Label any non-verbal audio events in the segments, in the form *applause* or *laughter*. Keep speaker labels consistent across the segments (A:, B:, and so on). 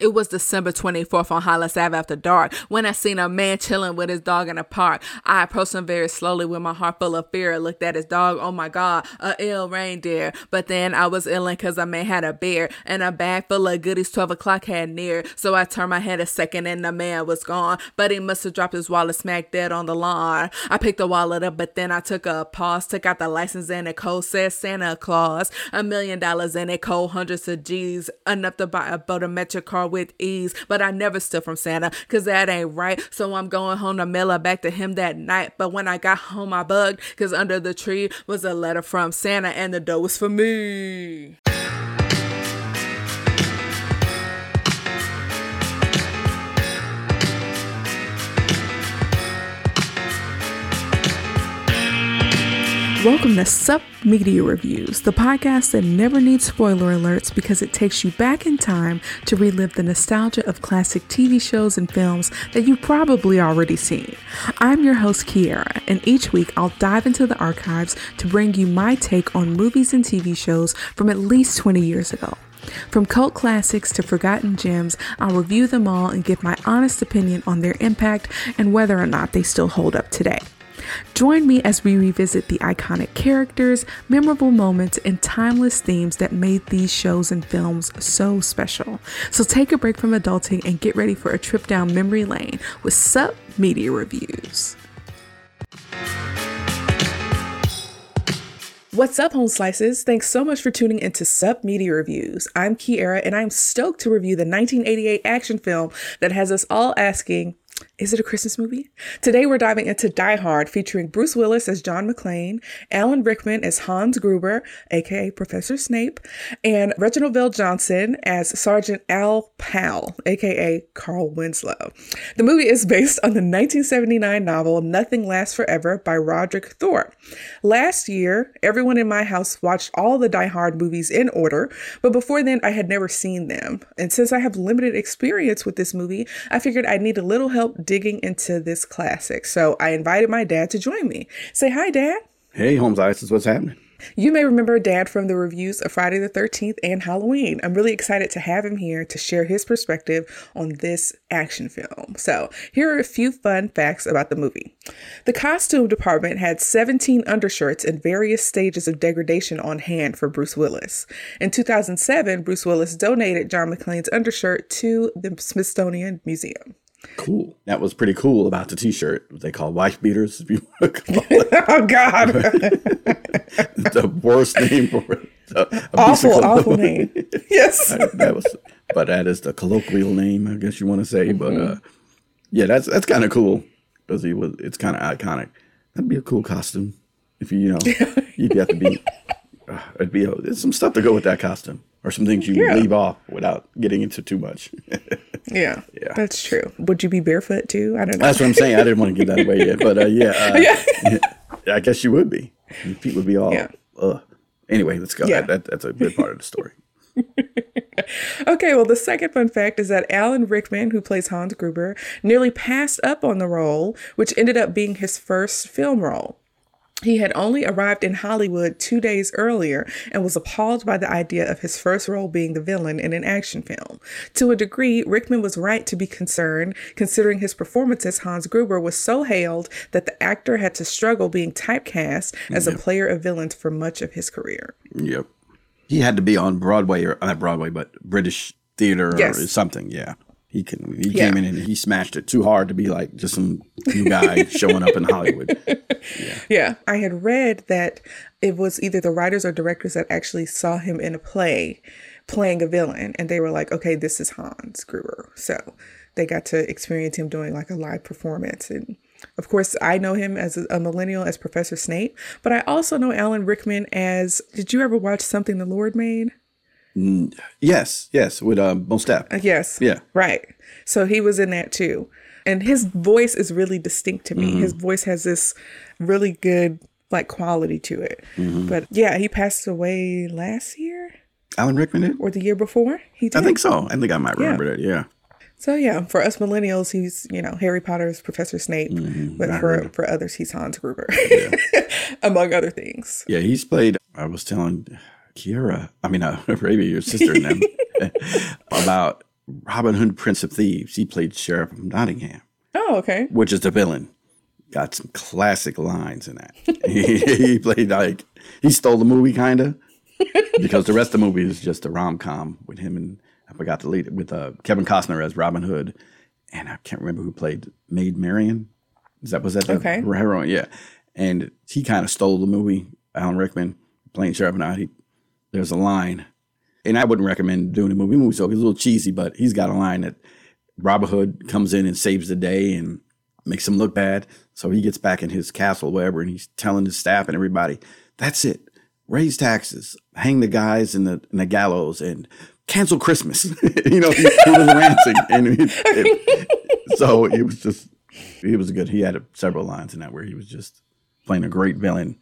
A: It was December 24th on Hollis Ave after dark when I seen a man chilling with his dog in a park. I approached him very slowly with my heart full of fear. I looked at his dog. Oh my God, a ill reindeer. But then I was illin' cause a man had a beer and a bag full of goodies 12 o'clock had near. So I turned my head a second and the man was gone. But he must have dropped his wallet smack dead on the lawn. I picked the wallet up, but then I took a pause, took out the license and the code said Santa Claus. A million dollars in it, cold hundreds of G's, enough to buy a Bodametric car with ease, but I never steal from Santa, cause that ain't right. So I'm going home to mail back to him that night. But when I got home, I bugged, cause under the tree was a letter from Santa, and the dough was for me. Welcome to Sup Media Reviews, the podcast that never needs spoiler alerts because it takes you back in time to relive the nostalgia of classic TV shows and films that you've probably already seen. I'm your host, Kiara, and each week I'll dive into the archives to bring you my take on movies and TV shows from at least 20 years ago. From cult classics to forgotten gems, I'll review them all and give my honest opinion on their impact and whether or not they still hold up today. Join me as we revisit the iconic characters, memorable moments, and timeless themes that made these shows and films so special. So take a break from adulting and get ready for a trip down memory lane with Sup Media Reviews. What's up, Home Slices? Thanks so much for tuning into Sup Media Reviews. I'm Kiara, and I'm stoked to review the 1988 action film that has us all asking, is it a Christmas movie? Today we're diving into Die Hard, featuring Bruce Willis as John McClane, Alan Rickman as Hans Gruber, aka Professor Snape, and Reginald VelJohnson as Sergeant Al Powell, aka Carl Winslow. The movie is based on the 1979 novel Nothing Lasts Forever by Roderick Thorp. Last year, everyone in my house watched all the Die Hard movies in order, but before then I had never seen them. And since I have limited experience with this movie, I figured I'd need a little help digging into this classic. So I invited my dad to join me. Say hi, Dad.
B: Hey, Home Slices, what's happening?
A: You may remember Dad from the reviews of Friday the 13th and Halloween. I'm really excited to have him here to share his perspective on this action film. So, here are a few fun facts about the movie. The costume department had 17 undershirts in various stages of degradation on hand for Bruce Willis. In 2007, Bruce Willis donated John McClane's undershirt to the Smithsonian Museum.
B: Cool. That was pretty cool about the T-shirt. They call wife beaters. If you want to call it. *laughs*
A: oh God, *laughs*
B: the worst name for it.
A: A, awful, awful name. *laughs* Yes,
B: that was. But that is the colloquial name, I guess you want to say. Mm-hmm. But uh, yeah, that's that's kind of cool because he was. It's kind of iconic. That'd be a cool costume if you you know you'd have to be. Uh, it'd be a, there's some stuff to go with that costume or some things you yeah. leave off without getting into too much.
A: Yeah, yeah, that's true. Would you be barefoot too? I don't know.
B: That's what I'm saying. I didn't want to give that away yet, but uh, yeah, *laughs* uh, yeah, I guess you would be. Your feet would be all. Yeah. Uh. Anyway, let's go. Yeah. That, that, that's a good part of the story. *laughs*
A: okay, well, the second fun fact is that Alan Rickman, who plays Hans Gruber, nearly passed up on the role, which ended up being his first film role. He had only arrived in Hollywood two days earlier and was appalled by the idea of his first role being the villain in an action film. To a degree, Rickman was right to be concerned, considering his performance as Hans Gruber was so hailed that the actor had to struggle being typecast as yep. a player of villains for much of his career.
B: Yep. He had to be on Broadway, or uh, not Broadway, but British theater yes. or something, yeah. He can. He yeah. came in and he smashed it too hard to be like just some new guy *laughs* showing up in Hollywood.
A: Yeah. yeah, I had read that it was either the writers or directors that actually saw him in a play playing a villain, and they were like, "Okay, this is Hans Gruber." So they got to experience him doing like a live performance and. Of course, I know him as a, a millennial as Professor Snape, but I also know Alan Rickman as. Did you ever watch Something the Lord Made?
B: Yes, yes, with um, Def.
A: Uh, yes.
B: Yeah.
A: Right. So he was in that too. And his voice is really distinct to me. Mm-hmm. His voice has this really good like quality to it. Mm-hmm. But yeah, he passed away last year.
B: Alan Rickman did?
A: Or the year before?
B: He did. I think so. I think I might remember yeah. that. Yeah.
A: So yeah, for us millennials, he's you know Harry Potter's Professor Snape, mm-hmm. but for really. for others, he's Hans Gruber, yeah. *laughs* among other things.
B: Yeah, he's played. I was telling Kiara, I mean, uh, *laughs* Raby, your sister, and them *laughs* about Robin Hood, Prince of Thieves. He played Sheriff of Nottingham,
A: Oh, okay.
B: which is the villain. Got some classic lines in that. *laughs* he, he played like he stole the movie, kind of, because the rest of the movie is just a rom com with him and I forgot to lead it with uh, Kevin Costner as Robin Hood, and I can't remember who played Maid Marian. Is that was that the
A: Okay.
B: heroine? Yeah, and he kind of stole the movie. Alan Rickman playing Sheriff of Nottingham. There's a line, and I wouldn't recommend doing a movie movie so it's a little cheesy, but he's got a line that Robin Hood comes in and saves the day and makes him look bad. So he gets back in his castle, whatever, and he's telling his staff and everybody, "That's it. Raise taxes, hang the guys in the in the gallows, and cancel Christmas." *laughs* you know, he, he was ranting, and *laughs* it, it- so it was just he was good. He had several lines in that where he was just playing a great villain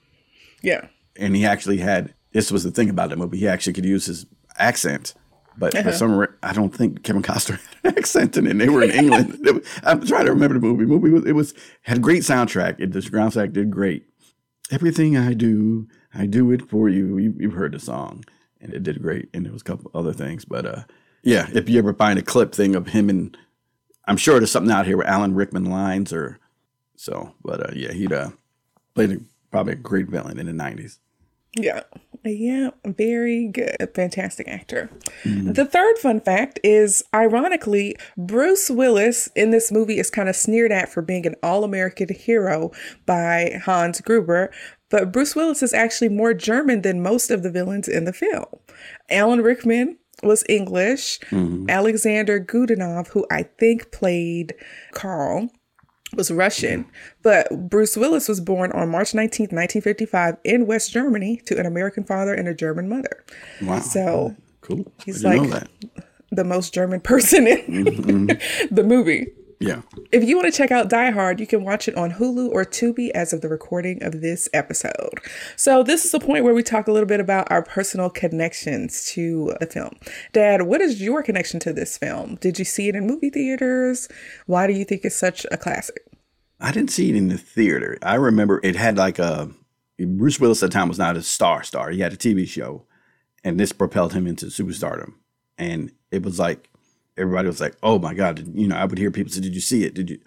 A: Yeah.
B: and he actually had this was the thing about the movie. He actually could use his accent but for some i don't think kevin costner *laughs* had an accent in it. And they were in england. *laughs* Was- i'm trying to remember the movie. Movie was, it was had a great soundtrack. It, the soundtrack did great. Everything i do i do it for you. you you've heard the song and it did great. And there was a couple other things but uh yeah if you ever find a clip thing of him and i'm sure there's something out here with alan rickman lines or so but uh yeah he'd uh played a, probably a great villain in the 90s
A: Yeah. Yeah, very good. Fantastic actor. Mm-hmm. The third fun fact is ironically, Bruce Willis in this movie is kind of sneered at for being an all American hero by Hans Gruber, but Bruce Willis is actually more German than most of the villains in the film. Alan Rickman was English. Mm-hmm. Alexander Godunov, who I think played Carl, was Russian, but Bruce Willis was born on March 19th, 1955 in West Germany to an American father and a German mother.
B: Wow.
A: So
B: cool.
A: he's like- the most German *laughs* person in the movie.
B: Yeah.
A: If you want to check out Die Hard, you can watch it on Hulu or Tubi as of the recording of this episode. So, this is the point where we talk a little bit about our personal connections to the film. Dad, what is your connection to this film? Did you see it in movie theaters? Why do you think it's such a classic?
B: I didn't see it in the theater. I remember it had like a Bruce Willis at the time was not a star star. He had a TV show, and this propelled him into superstardom. And it was like everybody was like, "Oh my god!" You know, I would hear people say, "Did you see it? Did you?"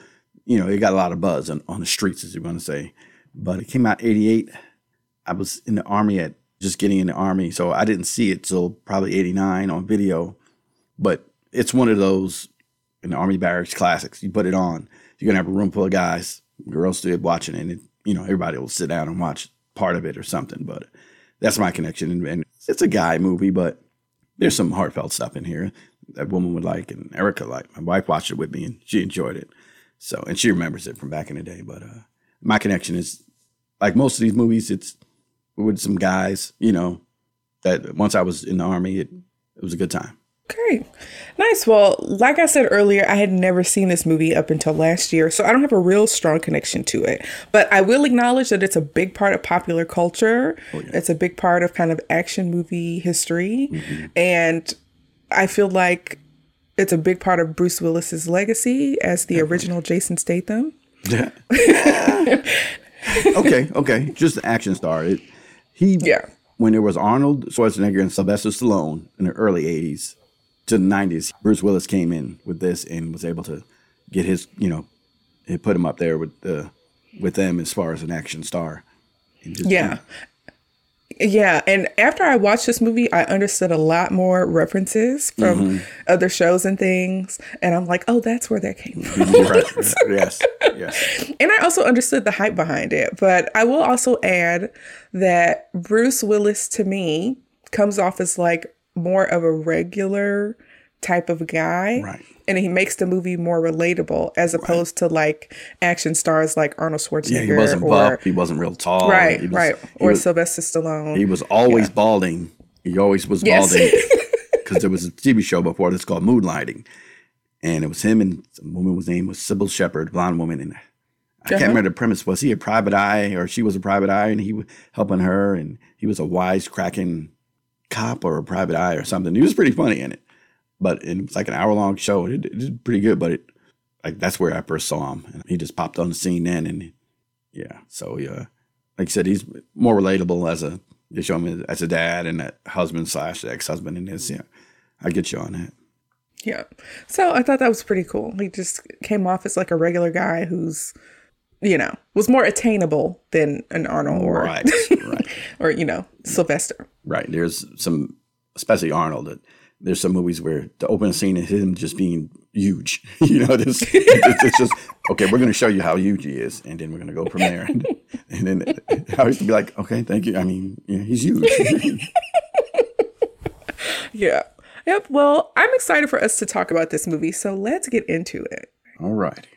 B: You know, it got a lot of buzz on, on the streets, as you want to say. But it came out '88. I was in the army at just getting in the army, so I didn't see it till probably '89 on video. But it's one of those in the army barracks classics. You put it on, you're gonna have a room full of guys, girls still watching, it, and it, you know everybody will sit down and watch part of it or something. But that's my connection, and, and it's a guy movie, but there's some heartfelt stuff in here that woman would like, and Erica liked. My wife watched it with me, and she enjoyed it. So, and she remembers it from back in the day. But uh, my connection is like most of these movies. It's with some guys, you know. That once I was in the army, it it was a good time.
A: Okay, nice. Well, like I said earlier, I had never seen this movie up until last year, so I don't have a real strong connection to it. But I will acknowledge that it's a big part of popular culture. It's a big part of kind of action movie history. And I feel like it's a big part of Bruce Willis's legacy as the original Jason Statham.
B: Yeah. *laughs* okay, okay. Just an action star. It, he
A: Yeah.
B: When there was Arnold Schwarzenegger and Sylvester Stallone in the early '80s to the '90s, Bruce Willis came in with this and was able to get his, you know, it put him up there with the with them as far as an action star. Just-
A: Yeah. Yeah, and after I watched this movie, I understood a lot more references from mm-hmm. other shows and things, and I'm like, "Oh, that's where that came mm-hmm. from."
B: right. *laughs* yes. Yes.
A: And I also understood the hype behind it. But I will also add that Bruce Willis to me comes off as like more of a regular type of guy.
B: Right.
A: And he makes the movie more relatable as opposed to like action stars like Arnold Schwarzenegger
B: Yeah, he wasn't
A: or
B: buff. He wasn't real tall.
A: right,
B: was-
A: right, or
B: was-
A: Sylvester Stallone.
B: He was always balding. He always was
A: Yes.
B: balding *laughs* because there was a TV show before that's called Moonlighting, and it was him and some woman whose name was Cybill Shepherd, blonde woman, and I can't
A: Uh-huh.
B: remember the premise. Was he a private eye or she was a private eye, and he was helping her, and he was a wisecracking cop or a private eye or something. He was pretty funny in it, but it was like an hour long show. It, it did pretty good, but it like that's where I first saw him, and he just popped on the scene then, and yeah, so yeah like I said, he's more relatable as a they show him as a dad and a husband slash ex husband and this. Yeah, I get you on that.
A: Yeah. So I thought that was pretty cool. He just came off as like a regular guy who's, you know, was more attainable than an Arnold or
B: Right, right, *laughs*
A: or you know Sylvester.
B: right. There's some, especially Arnold. That there's some movies where the opening scene is him just being huge. *laughs* you know, this it's, just okay. We're going to show you how huge he is, and then we're going to go from there. And, *laughs* and then I used to be like, okay, thank you. I mean, yeah, he's huge. *laughs*
A: Yeah. Yep. Well, I'm excited for us to talk about this movie, so let's get into it.
B: All right.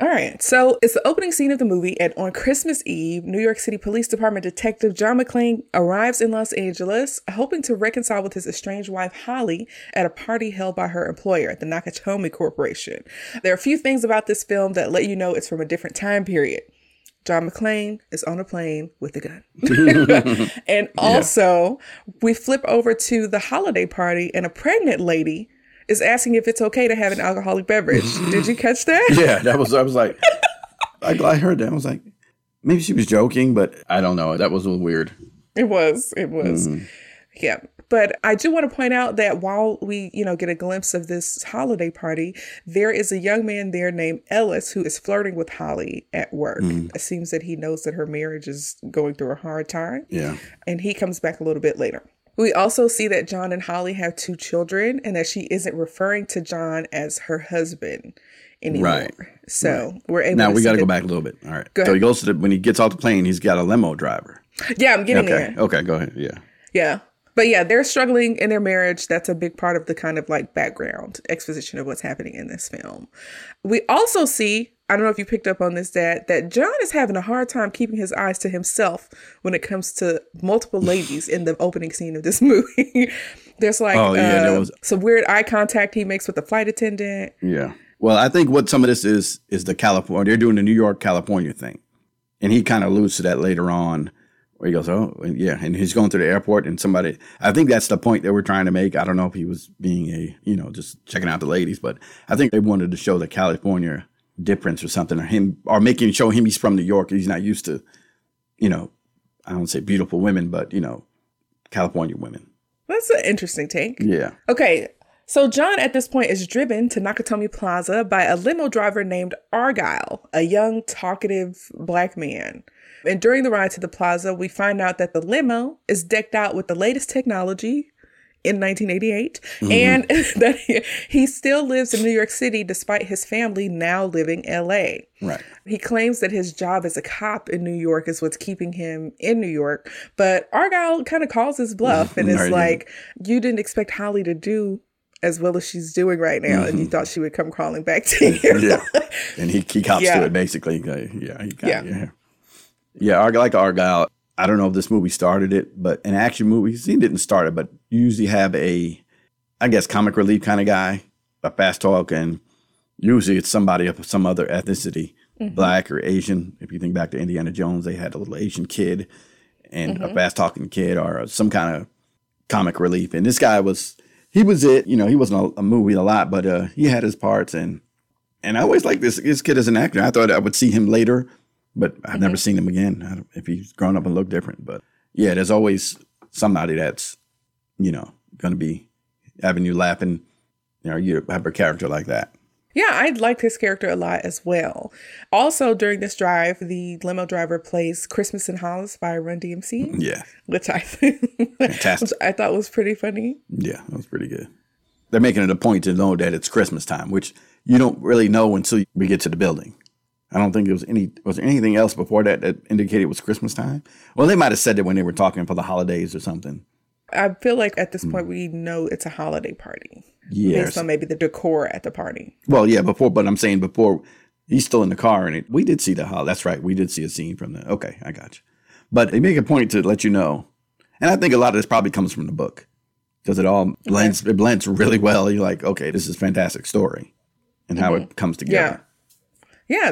A: All right, so it's the opening scene of the movie, and on Christmas Eve, New York City Police Department Detective John McClane arrives in Los Angeles, hoping to reconcile with his estranged wife Holly at a party held by her employer, the Nakatomi Corporation. There are a few things about this film that let you know it's from a different time period. John McClane is on a plane with a gun. *laughs* *laughs* and also, we flip over to the holiday party, and a pregnant lady is asking if it's okay to have an alcoholic beverage. *laughs* Did you catch that? *laughs*
B: Yeah, that was. I was like, I, I heard that. I was like, maybe she was joking, but I don't know. That was a little weird.
A: It was. It was. Mm-hmm. Yeah. But I do want to point out that while we, you know, get a glimpse of this holiday party, there is a young man there named Ellis who is flirting with Holly at work. Mm. It seems that he knows that her marriage is going through a hard time.
B: Yeah.
A: And he comes back a little bit later. We also see that John and Holly have two children and that she isn't referring to John as her husband anymore.
B: Right.
A: So we're able
B: Now we got to go back a little bit. All right.
A: Go
B: So he goes to the when he gets off the plane, he's got a limo driver.
A: Yeah, I'm getting
B: Okay.
A: there.
B: Okay. Go ahead. Yeah.
A: Yeah. But yeah, they're struggling in their marriage. That's a big part of the kind of like background exposition of what's happening in this film. We also see, I don't know if you picked up on this, Dad, that John is having a hard time keeping his eyes to himself when it comes to multiple *laughs* ladies in the opening scene of this movie. *laughs* There's like
B: Oh, yeah, there
A: uh,
B: was-
A: some weird eye contact he makes with the flight attendant.
B: Yeah. Well, I think what some of this is is the California. They're doing the New York California thing, and he kind of alludes to that later on, where he goes, "Oh, yeah," and he's going to the airport, and somebody. I think that's the point they were trying to make. I don't know if he was being a, you know, just checking out the ladies, but I think they wanted to show the California difference or something, or him, or making show him he's from New York. He's not used to, you know, I don't say beautiful women, but you know, California women.
A: That's an interesting take.
B: Yeah.
A: Okay, so John at this point is driven to Nakatomi Plaza by a limo driver named Argyle, a young, talkative black man. And during the ride to the plaza, we find out that the limo is decked out with the latest technology in 1988 and *laughs* that he, he still lives in New York City despite his family now living LA.
B: Right.
A: He claims that his job as a cop in New York is what's keeping him in New York, but Argyle kind of calls his bluff and is like, "You didn't expect Holly to do as well as she's doing right now, and you thought she would come crawling back to *laughs* you."
B: Mm-hmm. yeah, and he he cops
A: Yeah.
B: to it basically. Yeah, he got,
A: Yeah.
B: yeah, yeah. Arg- like Argyle. I don't know if this movie started it, but an action movie, he didn't start it, but you usually have a, I guess, comic relief kind of guy, a fast talk, and usually it's somebody of some other ethnicity, black or Asian. If you think back to Indiana Jones, they had a little Asian kid and a fast talking kid or some kind of comic relief. And this guy was, he was it. You know, he wasn't a, a movie a lot, but uh, he had his parts. And and I always like this this kid as an actor. I thought I would see him later, but I've never mm-hmm. seen him again. I don't, if he's grown up and looked different, but yeah, there's always somebody that's you know going to be having you laughing. You know, you have a character like that.
A: Yeah, I liked his character a lot as well. Also, during this drive, the limo driver plays "Christmas in Hollis" by Run DMC,
B: Yeah,
A: which I *laughs*
B: Fantastic.
A: which I thought was pretty funny.
B: yeah, that was pretty good. They're making it a point to know that it's Christmas time, which you don't really know until we get to the building. I don't think there was any was there anything else before that that indicated it was Christmas time. Well, they might have said it when they were talking for the holidays or something.
A: I feel like at this point hmm. we know it's a holiday party
B: Yeah,
A: based on maybe the decor at the party.
B: Well, yeah, before, but I'm saying before he's still in the car, and it, we did see the hall. That's right, we did see a scene from the. Okay, I got you. But they make a point to let you know, and I think a lot of this probably comes from the book because it all blends. It blends really well. You're like, okay, this is a fantastic story, and how it mm-hmm. comes together.
A: Yeah,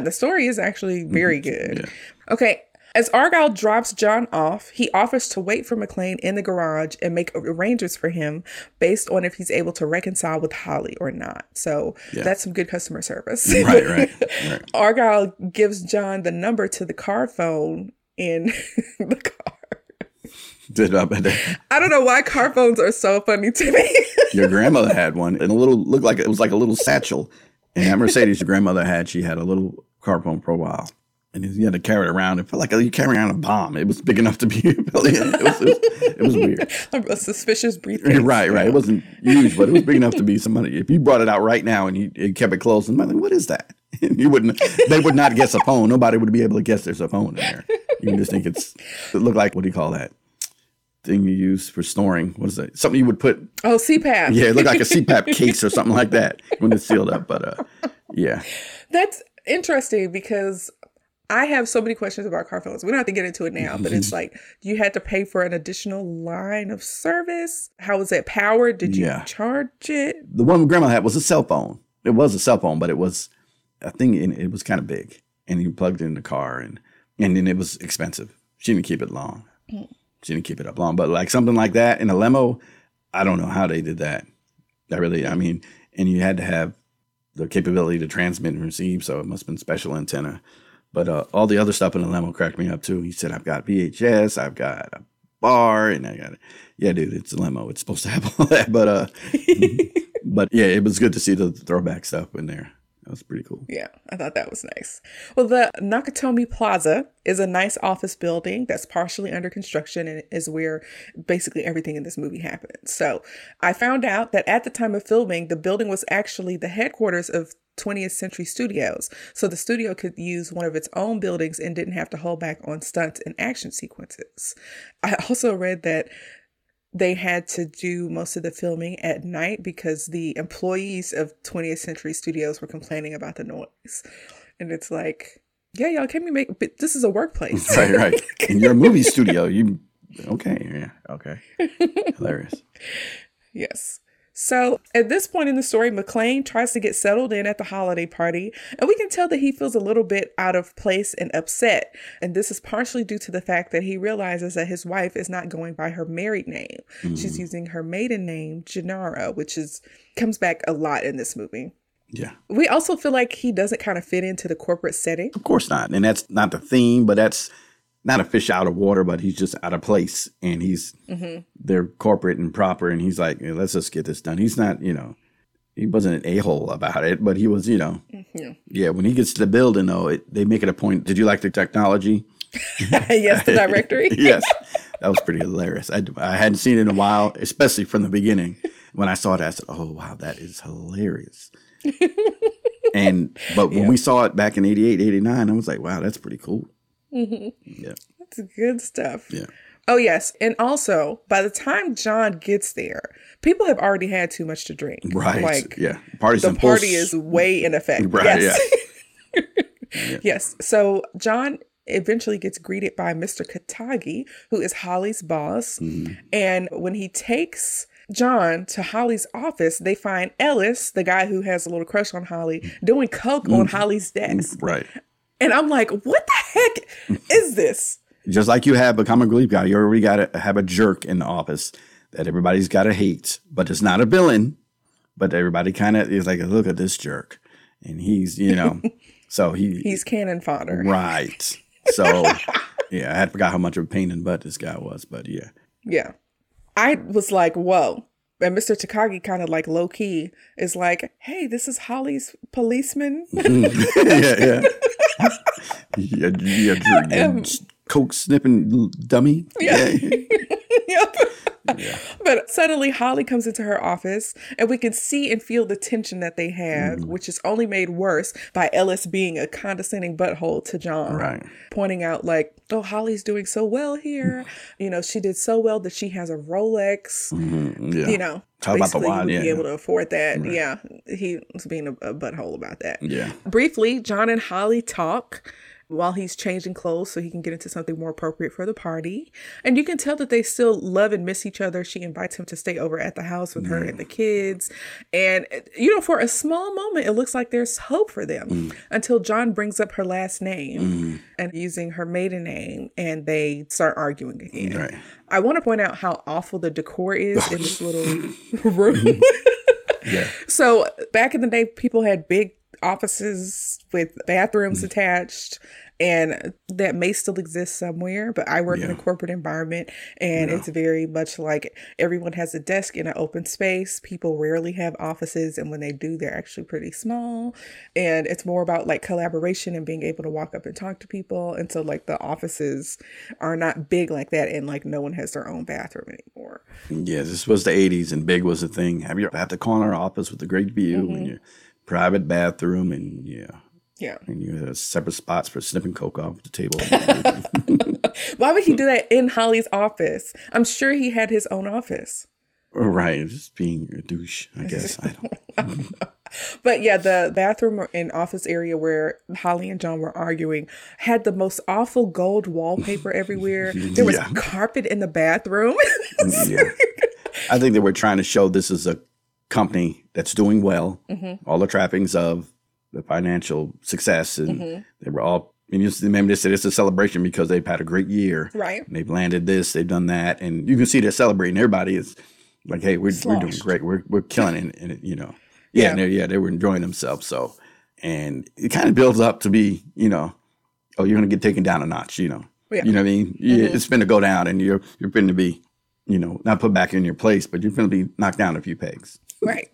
A: the story is actually mm-hmm. very good. Okay. As Argyle drops John off, he offers to wait for McClane in the garage and make arrangements for him based on if he's able to reconcile with Holly or not. So that's some good customer service.
B: Right, right, right. *laughs*
A: Argyle gives John the number to the car phone in *laughs* the car.
B: Did at
A: I don't know why car phones are so funny to me.
B: your grandmother had one, and a little looked like it was like a little satchel. And that Mercedes your grandmother had, she had a little car phone profile. And you had to carry it around. It felt like oh, you carrying around a bomb. It was big enough to be. *laughs* It was, it was, it was weird. *laughs*
A: a suspicious briefcase.
B: Right, right. It wasn't huge, but it was big enough to be somebody. If you brought it out right now and you, you kept it close, and like, what is that? *laughs* you wouldn't. They would not guess a phone. Nobody would be able to guess there's a phone in there. You can just think it's. It looked like what do you call that thing you use for snoring? What is that? Something you would put.
A: Oh, CPAP.
B: Yeah, it looked like a *laughs* CPAP case or something like that when it's sealed up. But uh, yeah,
A: That's interesting because I have so many questions about car phones. We don't have to get into it now, but it's *laughs* like you had to pay for an additional line of service. How was it powered? Did you
B: Yeah.
A: charge it?
B: the one grandma had was a cell phone. It was a cell phone, but it was a thing. It was kind of big, and you plugged it in the car, and and then it was expensive. She didn't keep it long. She didn't keep it up long, but like something like that in a limo, I don't know how they did that. I really, I mean, and you had to have the capability to transmit and receive, so it must have been special antenna. But uh, all the other stuff in the limo cracked me up too. He said, "I've got VHS, I've got a bar, and I got it." yeah, dude, it's a limo. It's supposed to have all that, but uh, *laughs* but yeah, it was good to see the throwback stuff in there. That was pretty cool.
A: Yeah, I thought that was nice. Well, the Nakatomi Plaza is a nice office building that's partially under construction and is where basically everything in this movie happens. So I found out that at the time of filming, the building was actually the headquarters of 20th Century Studios. So the studio could use one of its own buildings and didn't have to hold back on stunts and action sequences. I also read that they had to do most of the filming at night because the employees of 20th Century Studios were complaining about the noise. And it's like, yeah, y'all can we make but this is a workplace. *laughs*
B: Right, right. *laughs* In your movie studio, you okay? Yeah, okay. *laughs* Hilarious.
A: yes. So at this point in the story, McClane tries to get settled in at the holiday party, and we can tell that he feels a little bit out of place and upset. And this is partially due to the fact that he realizes that his wife is not going by her married name. She's mm. using her maiden name, Gennaro, which is comes back a lot in this movie.
B: Yeah,
A: We also feel like he doesn't kind of fit into the corporate setting.
B: of course not. And that's not the theme, but that's not a fish out of water, but he's just out of place, and he's mm-hmm. they're corporate and proper, and he's like, "Yeah, let's just get this done. He's not, you know, he wasn't an a hole about it, but he was, you know,
A: Yeah.
B: yeah. When he gets to the building, though, it, they make it a point. Did you like the technology? *laughs*
A: yes, the directory. *laughs*
B: yes, that was pretty hilarious. I, I hadn't seen it in a while, especially from the beginning. When I saw it, I said, "Oh wow, that is hilarious." *laughs* and but when we saw it back in 88, 89, I was like, "Wow, that's pretty cool." Yeah,
A: It's good stuff.
B: yeah,
A: Oh, yes. And also, by the time John gets there, people have already had too much to drink.
B: right.
A: Like,
B: yeah, party's
A: the party
B: s-
A: is way in effect.
B: Right,
A: Yes. *laughs* yes. So John eventually gets greeted by Mr. Takagi, who is Holly's boss.
B: Mm-hmm.
A: And when he takes John to Holly's office, they find Ellis, the guy who has a little crush on Holly, doing coke on Holly's desk.
B: right.
A: And I'm like, what the heck is this?
B: Just like you have a comic relief guy, you already got to have a jerk in the office that everybody's got to hate, but it's not a villain. But everybody kind of is like, look at this jerk, and he's, you know, *laughs* so he
A: He's cannon fodder.
B: Right. So, *laughs* yeah, I had forgot how much of a pain in the butt this guy was, but yeah.
A: Yeah. I was like, whoa. And Mr. Takagi kind of like low key is like, hey, this is Holly's policeman. *laughs*
B: yeah, yeah. Yeah, yeah, yeah, coke snipping dummy. Yeah.
A: yep. *laughs* *laughs* But suddenly Holly comes into her office and we can see and feel the tension that they have, which is only made worse by Ellis being a condescending butthole to John.
B: Right.
A: Pointing out like, oh, Holly's doing so well here. you know, she did so well that she has a Rolex.
B: Mhm, yeah.
A: You know,
B: Talk about the wine, yeah,
A: be able to afford that. Yeah. He was being a, a butthole about that.
B: Yeah.
A: Briefly, John and Holly talk while he's changing clothes so he can get into something more appropriate for the party. And you can tell that they still love and miss each other. She invites him to stay over at the house with her and the mm. kids. And, you know, for a small moment, it looks like there's hope for them mm. until John brings up her last name mm. and using her maiden name, and they start arguing again.
B: Right.
A: I want to point out how awful the decor is in this *laughs* little *laughs* room.
B: Yeah. *laughs*
A: So back in the day, people had big offices with bathrooms
B: Mm.
A: attached. And that may still exist somewhere, but I work in a corporate environment and
B: Yeah.
A: it's very much like everyone has a desk in an open space. People rarely have offices, and when they do, they're actually pretty small. And it's more about like collaboration and being able to walk up and talk to people. And so, like, the offices are not big like that, and like, no one has their own bathroom anymore.
B: Yeah, this was the '80s, and big was the thing. Have you at the corner office with the great view
A: Mm-hmm.
B: and your private bathroom, and yeah,
A: Yeah.
B: and you had separate spots for snipping coke off the table. *laughs* *laughs*
A: Why would he do that in Holly's office? I'm sure he had his own office.
B: right, just being a douche, I guess. I don't. *laughs* know.
A: But yeah, the bathroom and office area where Holly and John were arguing had the most awful gold wallpaper everywhere. There was
B: Yeah.
A: carpet in the bathroom.
B: yeah. I think they were trying to show this is a company that's doing well,
A: Mm-hmm.
B: all the trappings of the financial success, and
A: Mm-hmm.
B: they were all. And you remember they said it's a celebration because they've had a great year.
A: Right.
B: And they've landed this, they've done that, and you can see they're celebrating. Everybody is like, "Hey, we're we're doing great. We're we're killing it." And, you know, yeah,
A: Yeah.
B: yeah, they were enjoying themselves. So, and it kind of builds up to be, you know, oh, you're gonna get taken down a notch. You know,
A: Yeah. Mm-hmm.
B: you know what I mean? Yeah, It's going to go down, and you're you're going to be, you know, not put back in your place, but you're going to be knocked down a few pegs.
A: Right.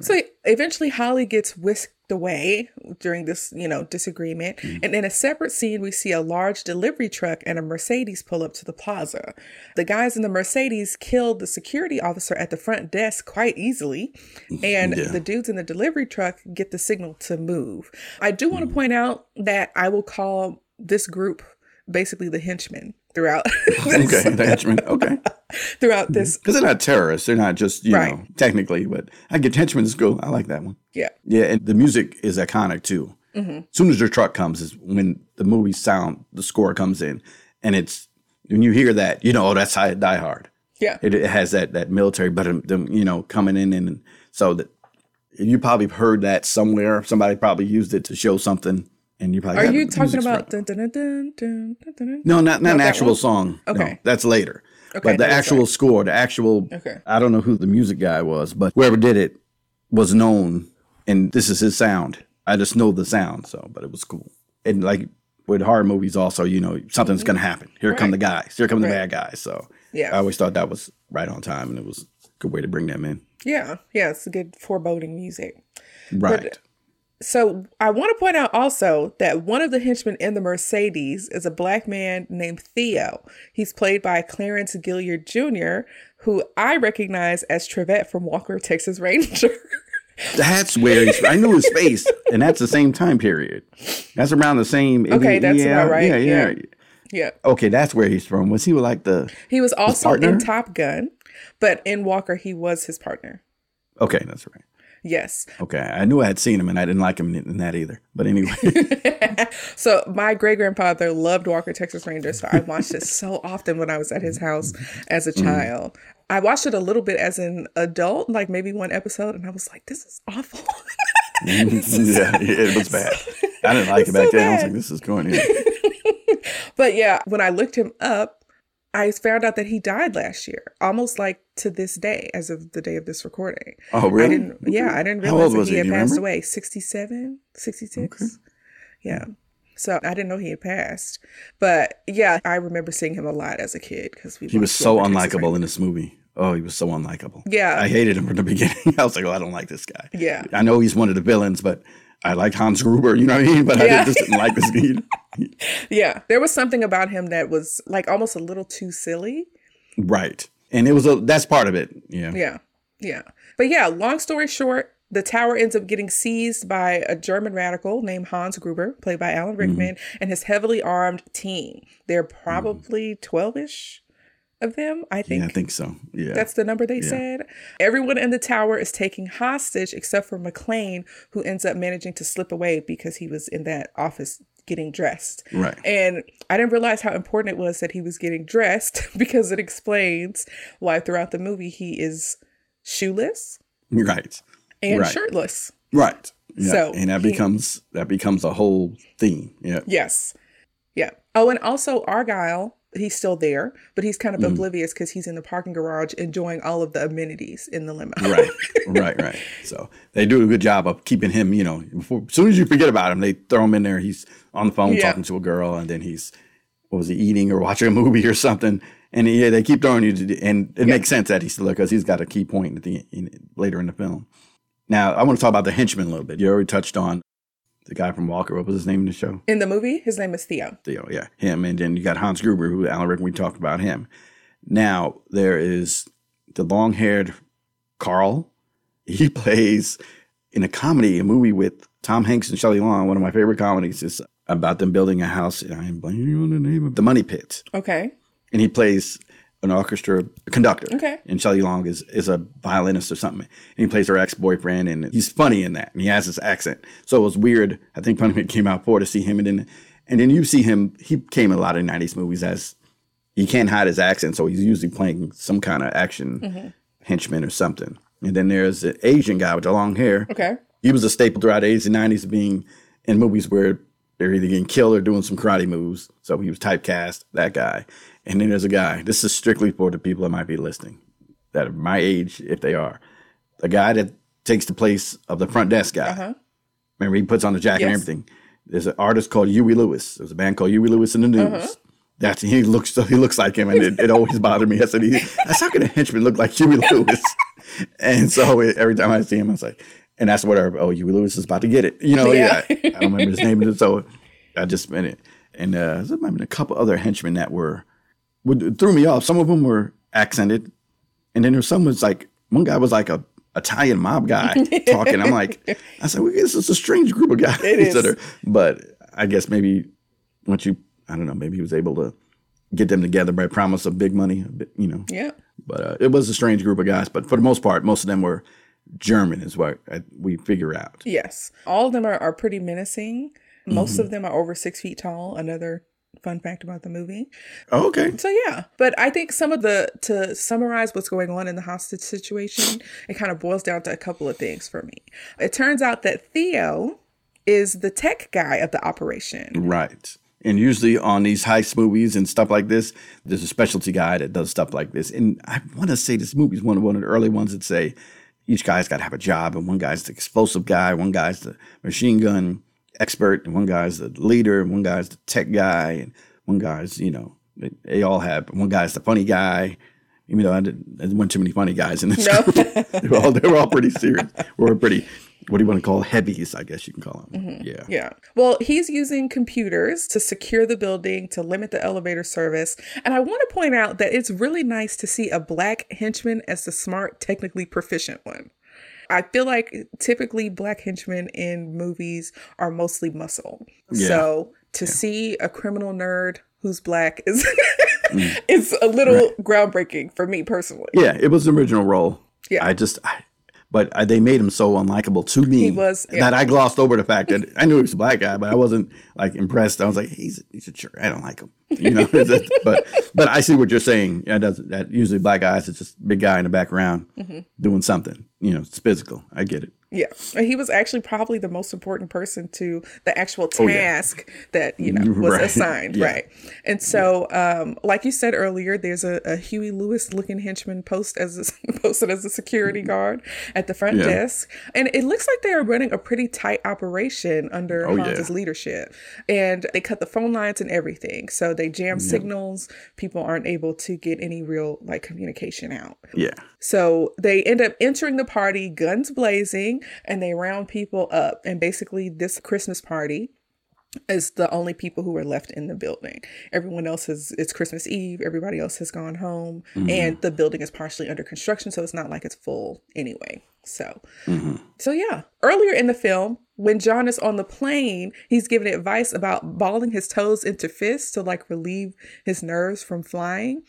A: So eventually Holly gets whisked away during this, you know, disagreement. Mm-hmm. And in a separate scene, we see a large delivery truck and a Mercedes pull up to the plaza. The guys in the Mercedes killed the security officer at the front desk quite easily. Mm-hmm. And
B: Yeah.
A: the dudes in the delivery truck get the signal to move. I do want to mm-hmm. point out that I will call this group basically the henchmen throughout *laughs* *laughs* this,
B: Okay, henchmen. Okay, *laughs*
A: throughout this
B: because they're not terrorists. They're not just you
A: Right.
B: know technically, but I get henchmen is cool. I like that one.
A: yeah
B: Yeah, and the music is iconic too.
A: Mm-hmm.
B: As soon as the truck comes, is when the movie sound, the score comes in, and it's when you hear that, you know, oh, that's how Die Hard.
A: yeah
B: It, it has that that military, but um, them, you know, coming in and so that you probably heard that somewhere. Somebody probably used it to show something, and you probably
A: Are you talking about dun, dun, dun, dun, dun, dun, dun?
B: No, not not an actual song. No,
A: Okay.
B: that's later.
A: Okay,
B: but the actual score, the actual,
A: Okay.
B: I don't know who the music guy was, but whoever did it was known, and this is his sound. I just know the sound, so but it was cool. And like with horror movies, also, you know, something's gonna happen. Here come the guys. Here come the
A: Right.
B: bad guys. So
A: Yeah.
B: I always thought that was right on time, and it was a good way to bring them in.
A: Yeah, yeah, it's a good foreboding music.
B: Right.
A: So I want to point out also that one of the henchmen in the Mercedes is a black man named Theo. He's played by Clarence Gilyard Jr., who I recognize as Trivette from Walker, Texas Ranger. *laughs*
B: That's where he's, I knew his face, and that's the same time period. That's around the same.
A: Okay, that's
B: yeah,
A: about right,
B: Yeah, yeah,
A: yeah. yeah.
B: Okay, that's where he's from. Was he like the?
A: He was also in? Top Gun, but in Walker, he was his partner.
B: Okay, that's right.
A: Yes.
B: Okay, I knew I had seen him, and I didn't like him in, that either. But anyway, *laughs*
A: So my great grandfather loved Walker Texas Ranger, so I watched it so often when I was at his house as a mm. child. I watched it a little bit as an adult, like maybe one episode, and I was like, "This is awful." *laughs*
B: yeah, it was bad. I didn't like *laughs* it back
A: so
B: then. I was like, this is going in.
A: but yeah, when I looked him up, I found out that he died last year, almost like to this day, as of the day of this recording.
B: Oh,
A: I
B: really?
A: didn't. Yeah, I didn't realize that he had passed
B: remember?
A: away. 67, 66. Yeah. So I didn't know he had passed, but yeah, I remember seeing him a lot as a kid because we.
B: He was so unlikable in this movie. Oh, he was so unlikable.
A: Yeah.
B: I hated him from the *laughs* beginning. I was like, oh, I don't like this guy.
A: Yeah.
B: I know he's one of the villains, but I liked Hans Gruber. You know what I mean? *laughs* But
A: Yeah.
B: I just didn't like this *laughs* guy.
A: Yeah, there was something about him that was like almost a little too silly.
B: right. And it was a. That's part of it. Yeah.
A: Yeah, yeah. But yeah, long story short, the tower ends up getting seized by a German radical named Hans Gruber, played by Alan mm-hmm. Rickman, and his heavily armed team. They're mm-hmm. probably 12 ish of them, I think.
B: Yeah, I think so. Yeah.
A: That's the number they said. Everyone in the tower is taking hostage except for McClane, who ends up managing to slip away because he was in that office getting dressed.
B: Right.
A: And I didn't realize how important it was that he was getting dressed *laughs* because it explains why throughout the movie he is shoeless
B: right.
A: and
B: Right.
A: shirtless.
B: Right. Yeah.
A: So,
B: and that
A: he-
B: becomes that becomes a whole theme. Yeah.
A: Yes. Yeah. Oh, and also Argyle he's still there, but he's kind of mm. oblivious because he's in the parking garage enjoying all of the amenities in the limo.
B: right, *laughs* right, right. So they do a good job of keeping him. You know, before as soon as you forget about him, they throw him in there. He's on the phone
A: Yeah.
B: talking to a girl, and then he's what was he eating or watching a movie or something. And yeah, they keep throwing you, to, and it makes sense that he's still there because he's got a key point at the in, later in the film. Now I want to talk about the henchman a little bit. You already touched on the guy from Walker. What was his name in the show?
A: In the movie, his name is Theo.
B: Theo, yeah, him, and then you got Hans Gruber, who Alan Rickman. We talked about him. Now there is the long-haired Carl. He *laughs* plays in a comedy, a movie with Tom Hanks and Shelley Long. One of my favorite comedies is about them building a house. And I'm blanking on the name of the Money Pit,
A: Okay.
B: and he plays an orchestra conductor.
A: Okay.
B: And Shelley Long is is a violinist or something. And he plays her ex boyfriend, and he's funny in that, and he has this accent. So it was weird. I think Punishment came out for to see him, and then and then you see him. He came in a lot of '90s movies as he can't hide his accent, so he's usually playing some kind of action mm-hmm. henchman or something. And then there's an Asian guy with the long hair.
A: Okay.
B: He was a staple throughout the 80s and 90s being in movies where they're either getting killed or doing some karate moves. So he was typecast, that guy. And then there's a guy, this is strictly for the people that might be listening, that are my age, if they are. A guy that takes the place of the front desk guy.
A: Uh-huh.
B: Remember, he puts on the jacket and everything. There's an artist called Huey Lewis. There's a band called Huey Lewis in the News.
A: Uh-huh.
B: That's he looks he looks like him, and it, it always bothered me. I said, he, "That's how can a henchman look like Huey Lewis?" *laughs* and so every time I see him, I was like, and that's what our, oh Huey Lewis is about to get it. You know,
A: Yeah.
B: yeah. I don't remember his name, so I just meant it. And uh, there might have been a couple other henchmen that were would threw me off. Some of them were accented, and then there's some was like one guy was like a Italian mob guy *laughs* talking. I'm like, I said, well, this is a strange group of guys.
A: It *laughs* is.
B: that are- but I guess maybe once you, I don't know, maybe he was able to get them together by promise of big money, you know.
A: Yeah.
B: But uh, it was a strange group of guys. But for the most part, most of them were German, is what I, we figure out.
A: Yes. All of them are, are pretty menacing. Most
B: Mm-hmm.
A: of them are over six feet tall. Another fun fact about the movie.
B: Oh, okay.
A: So yeah, but I think some of the to summarize what's going on in the hostage situation, it kind of boils down to a couple of things for me. It turns out that Theo is the tech guy of the operation.
B: Right. And usually on these heist movies and stuff like this, there's a specialty guy that does stuff like this. And I want to say this movie is one of one of the early ones that say each guy's got to have a job, and one guy's the explosive guy, one guy's the machine gun expert, and one guy's the leader, and one guy's the tech guy, and one guy's you know they, they all have. One guy's the funny guy. Even though I didn't, there weren't too many funny guys in this
A: No.
B: group, *laughs* they were all they were all pretty serious. Or pretty, what do you want to call heavies? I guess you can call them. Mm-hmm. Yeah.
A: Yeah. Well, he's using computers to secure the building, to limit the elevator service. And I want to point out that it's really nice to see a black henchman as the smart, technically proficient one. I feel like typically black henchmen in movies are mostly muscle.
B: Yeah.
A: So to see a criminal nerd who's black is *laughs* mm. is a little groundbreaking for me personally.
B: Yeah, it was an original role.
A: Yeah.
B: I just, I, but I, they made him so unlikable to me.
A: Was, yeah.
B: that I glossed over the fact that I knew he was a black guy, but I wasn't like impressed. I was like, he's he's a jerk. I don't like him. You know, *laughs* but but I see what you're saying. Yeah, that usually black guys. It's just big guy in the background
A: Mm-hmm.
B: doing something. You know, it's physical. I get it.
A: Yeah. And he was actually probably the most important person to the actual
B: Oh, yeah.
A: task that, you know, *laughs* was
B: Right.
A: assigned.
B: Yeah.
A: Right. And so, um, like you said earlier, there's a, a Huey Lewis looking henchman post as a, *laughs* posted as a security guard at the front
B: Yeah.
A: desk. And it looks like they are running a pretty tight operation under
B: Oh, yeah.
A: Hans's leadership. And they cut the phone lines and everything. So they jam signals. People aren't able to get any real like communication out.
B: Yeah.
A: So they end up entering the party, guns blazing, and they round people up. And basically, this Christmas party is the only people who are left in the building. Everyone else is it's Christmas Eve, everybody else has gone home, mm-hmm. and the building is partially under construction, so it's not like it's full anyway. So mm-hmm. so yeah, earlier in the film, when John is on the plane, he's giving advice about balling his toes into fists to like relieve his nerves from flying.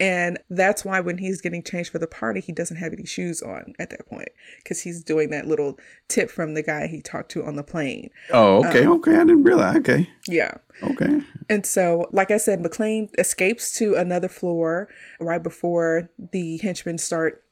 A: And that's why when he's getting changed for the party, he doesn't have any shoes on at that point because he's doing that little tip from the guy he talked to on the plane.
B: Oh, okay, um, okay. I didn't realize. Okay,
A: Yeah.
B: okay.
A: And so, like I said, McClane escapes to another floor right before the henchmen start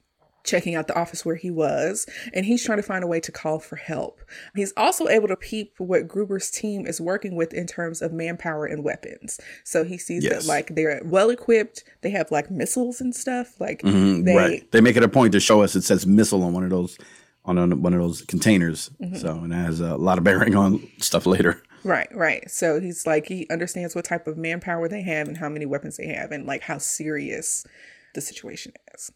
A: checking out the office where he was, and he's trying to find a way to call for help. He's also able to peep what Gruber's team is working with in terms of manpower and weapons. So he sees
B: Yes.
A: that like they're well equipped, they have like missiles and stuff. Like
B: Mhm,
A: they
B: right. They make it a point to show us it says missile on one of those on a- one of those containers.
A: Mm-hmm.
B: So and has a lot of bearing on stuff later.
A: Right, right. So he's like he understands what type of manpower they have and how many weapons they have and like how serious the situation is.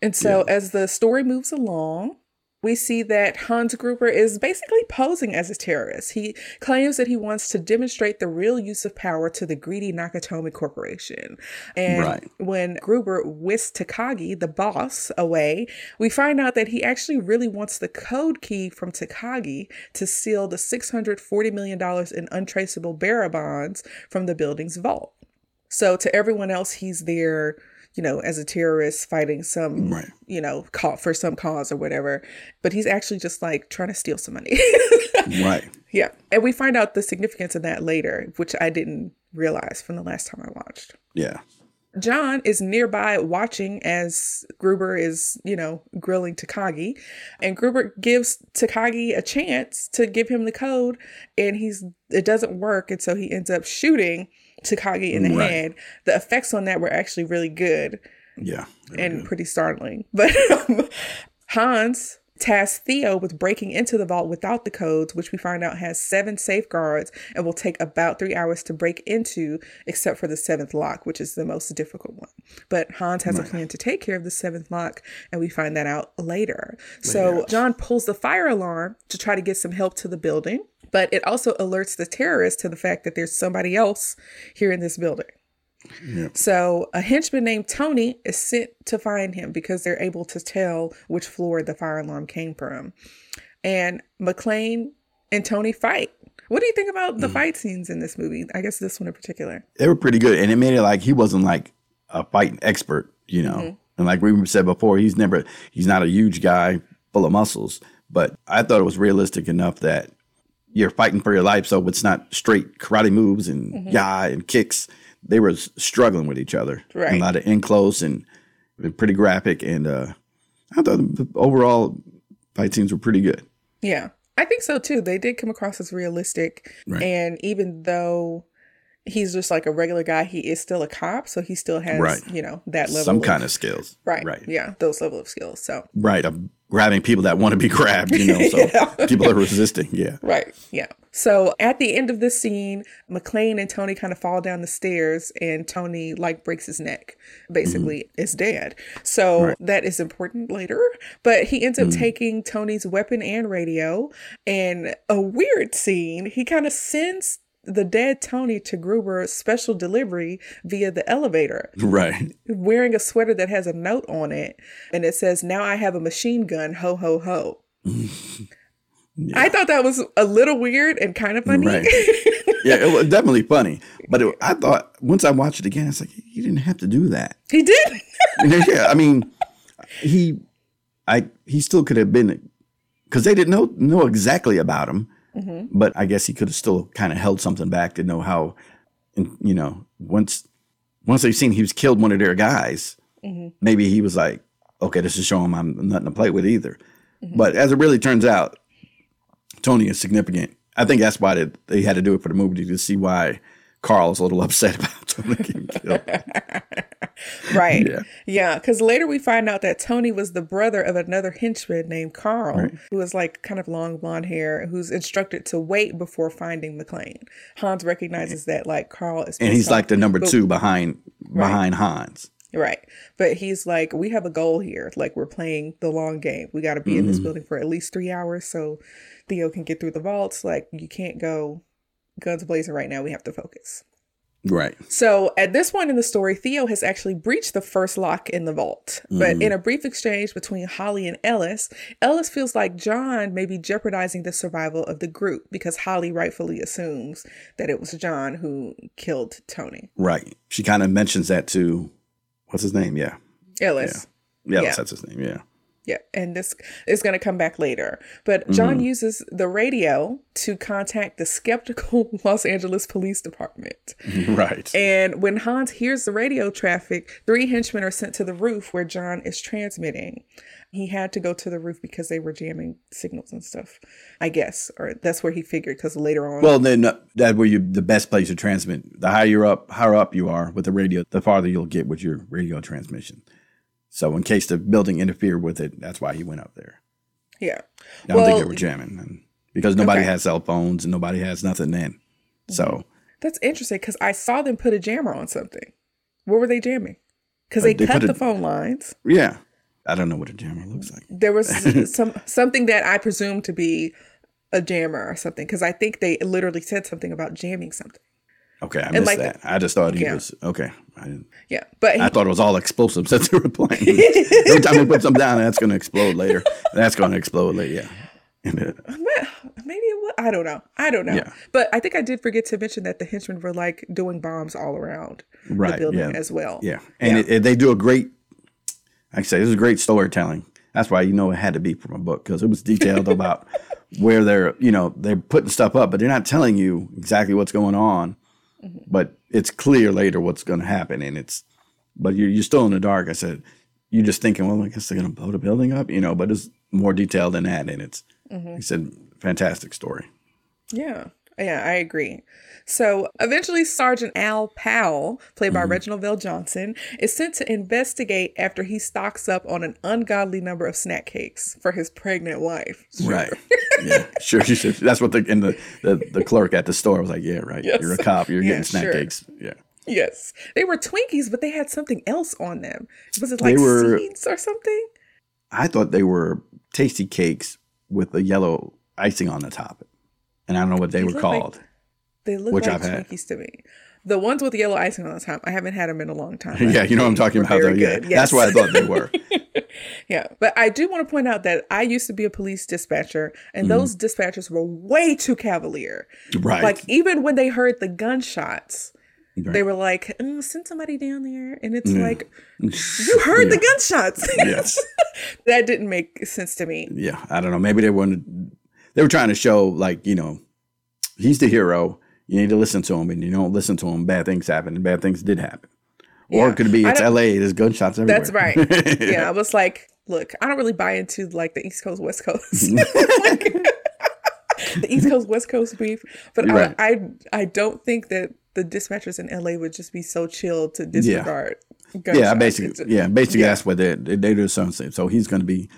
A: And so as the story moves along, we see that Hans Gruber is basically posing as a terrorist. He claims that he wants to demonstrate the real use of power to the greedy Nakatomi Corporation. And
B: Right.
A: when Gruber whisks Takagi, the boss, away, we find out that he actually really wants the code key from Takagi to seal the $640 million in untraceable bearer bonds from the building's vault. So to everyone else, he's there, you know, as a terrorist fighting some,
B: Right.
A: you know, call for some cause or whatever. But he's actually just like trying to steal some money. *laughs*
B: Right.
A: yeah. And we find out the significance of that later, which I didn't realize from the last time I watched.
B: Yeah.
A: John is nearby watching as Gruber is, you know, grilling Takagi. And Gruber gives Takagi a chance to give him the code and he's it doesn't work and so he ends up shooting Takagi in the
B: Right.
A: head. The effects on that were actually really good
B: Yeah.
A: and pretty startling. *laughs* But um, Hans tasks Theo with breaking into the vault without the codes, which we find out has seven safeguards and will take about three hours to break into, except for the seventh lock, which is the most difficult one. But Hans has a plan to take care of the seventh lock, and we find that out later. So John pulls the fire alarm to try to get some help to the building, but it also alerts the terrorists to the fact that there's somebody else here in this building. So a henchman named Tony is sent to find him because they're able to tell which floor the fire alarm came from. And McClane and Tony fight. What do you think about the fight scenes in this movie? I guess this one in particular.
B: They were pretty good, and it made it like he wasn't like a fighting expert, you know.
A: Mm-hmm.
B: And like we said before, he's never he's not a huge guy full of muscles, but I thought it was realistic enough that you're fighting for your life, so it's not straight karate moves and
A: Mm-hmm.
B: yah and kicks. They were struggling with each other,
A: Right.
B: a lot of in close and pretty graphic. And uh, I thought the overall fight scenes were pretty good.
A: Yeah, I think so too. They did come across as realistic.
B: Right.
A: And even though he's just like a regular guy, he is still a cop. So he still has,
B: Right.
A: you know, that level
B: Some
A: of,
B: kind of skills,
A: right.
B: Right,
A: Yeah, those level of skills. So
B: right. Of grabbing people that want to be grabbed, you know. *laughs* So people are resisting. Yeah.
A: Right. Yeah. So at the end of this scene, McClane and Tony kind of fall down the stairs, and Tony like breaks his neck. Basically, mm-hmm. is dead. So that is important later. But he ends up mm-hmm. taking Tony's weapon and radio. And a weird scene. He kind of sends the dead Tony to Gruber's special delivery via the elevator
B: Right.
A: wearing a sweater that has a note on it and it says now i have a machine gun ho ho ho *laughs* i thought that was a little weird and kind of funny
B: Right. *laughs* yeah, it was definitely funny. But it, I thought once I watched it again, it's like he didn't have to do that.
A: he did *laughs*
B: yeah, I mean, he, I, he still could have been because they didn't know know exactly about him. Mm-hmm. But I guess he could have still kind of held something back to know how, you know, once once they've seen he was killed one of their guys, mm-hmm. maybe he was like, okay, this is showing I'm nothing to play with either. Mm-hmm. But as it really turns out, Tony is significant. I think that's why they, they had to do it for the movie to see why Carl is a little *laughs* upset about *laughs* Tony getting killed. *laughs*
A: right
B: Yeah.
A: yeah because later we find out that tony was the brother of another henchman named carl who has like kind of long blonde hair who's instructed to wait before finding McClane hans recognizes that like carl is
B: and he's like the number two behind behind Hans.
A: Right. But he's like, we have a goal here. Like, we're playing the long game. We got to be in this mm-hmm. building for at least three hours so Theo can get through the vaults. Like, you can't go guns blazing right now. We have to focus.
B: Right.
A: So, at this point in the story, Theo has actually breached the first lock in the vault. But mm-hmm. in a brief exchange between Holly and Ellis, Ellis feels like John may be jeopardizing the survival of the group because Holly rightfully assumes that it was John who killed Tony.
B: Right. She kind of mentions that to what's his name? Yeah.
A: Ellis.
B: Yeah,
A: Yeah.
B: that's his name. Yeah.
A: Yeah, and this is going to come back later. But John uses the radio to contact the skeptical *laughs* Los Angeles Police Department. *laughs*
B: right.
A: And when Hans hears the radio traffic, three henchmen are sent to the roof where John is transmitting. He had to go to the roof because they were jamming signals and stuff, I guess, or that's where he figured. Because later on,
B: well, then uh, that where you the best place to transmit. The higher you're up, higher up you are with the radio, the farther you'll get with your radio transmission. So in case the building interfered with it, that's why he went up there.
A: yeah,
B: I don't think they were jamming and because nobody
A: Okay.
B: has cell phones and nobody has nothing then. Mm-hmm. So
A: that's interesting because I saw them put a jammer on something. What were they jamming? Because they,
B: they
A: cut
B: put a-
A: the phone lines.
B: yeah, I don't know what a jammer looks like.
A: There was *laughs* some something that I presume to be a jammer or something because I think they literally said something about jamming something.
B: Okay, I missed
A: like-
B: that. I just thought he
A: Yeah.
B: was okay. I didn't.
A: Yeah, but he,
B: I thought it was all explosives that they were playing. *laughs* Every time they put something down, that's going to explode later. That's going to explode later. Yeah.
A: Maybe it was. I don't know. I don't know.
B: Yeah.
A: But I think I did forget to mention that the henchmen were like doing bombs all around the building
B: yeah.
A: as well.
B: yeah, and
A: Yeah.
B: It, it- they do a great. Like I say, this is great storytelling. That's why you know it had to be from a book because it was detailed about *laughs* where they're, you know, they're putting stuff up, but they're not telling you exactly what's going on.
A: Mm-hmm.
B: But it's clear later what's going to happen, and it's, but you're you're still in the dark. I said, you're just thinking, well, I guess they're going to blow the building up, you know. But it's more detailed than that, and it's,
A: Mm-hmm.
B: he said, fantastic story.
A: Yeah. Yeah, I agree. So eventually, Sergeant Al Powell, played
B: Mm-hmm.
A: by Reginald VelJohnson, is sent to investigate after he stocks up on an ungodly number of snack cakes for his pregnant wife.
B: Right. yeah. Sure. Should. That's what the and the, the the clerk at the store was like. Yeah. Right.
A: Yes.
B: You're a cop. You're
A: Yeah,
B: getting snack
A: sure.
B: cakes. Yeah.
A: Yes. They were Twinkies, but they had something else on them. Was it like
B: were-
A: seeds or something?
B: I thought they were tasty cakes with the yellow icing on the top, and I don't know what they, were
A: look like-
B: called.
A: They look
B: Which
A: like
B: I've had.
A: To me. The ones with the yellow icing on the top, I haven't had them in a long time. *laughs*
B: yeah, you know what I'm talking about. Though. Yeah.
A: good,
B: That's
A: yes.
B: what I thought they were. *laughs*
A: Yeah, but I do want to point out that I used to be a police dispatcher, and those dispatchers were way too cavalier.
B: Mm-hmm. Right.
A: Like even when they heard the gunshots,
B: Right.
A: they were like, "Mm, "Send somebody down there," and it's
B: Yeah.
A: like, "You heard the gunshots." *laughs*
B: Yes.
A: that didn't make sense to me.
B: yeah. I don't know. Maybe they wanted. They were trying to show like you know, he's the hero. You need to listen to him, and you don't listen to him. Bad things happen, and bad things did happen. Or it could be
A: I
B: it's L.A. There's gunshots everywhere.
A: That's right. *laughs* yeah, I was like, "Look, I don't really buy into like the East Coast West Coast." *laughs* *laughs* Like, the East Coast West Coast beef, but
B: Right.
A: I, I I don't think that the dispatchers in LA would just be so chill to disregard.
B: Yeah,
A: gunshots.
B: basically, yeah, basically
A: yeah.
B: that's what they they, they do something. So he's going to be,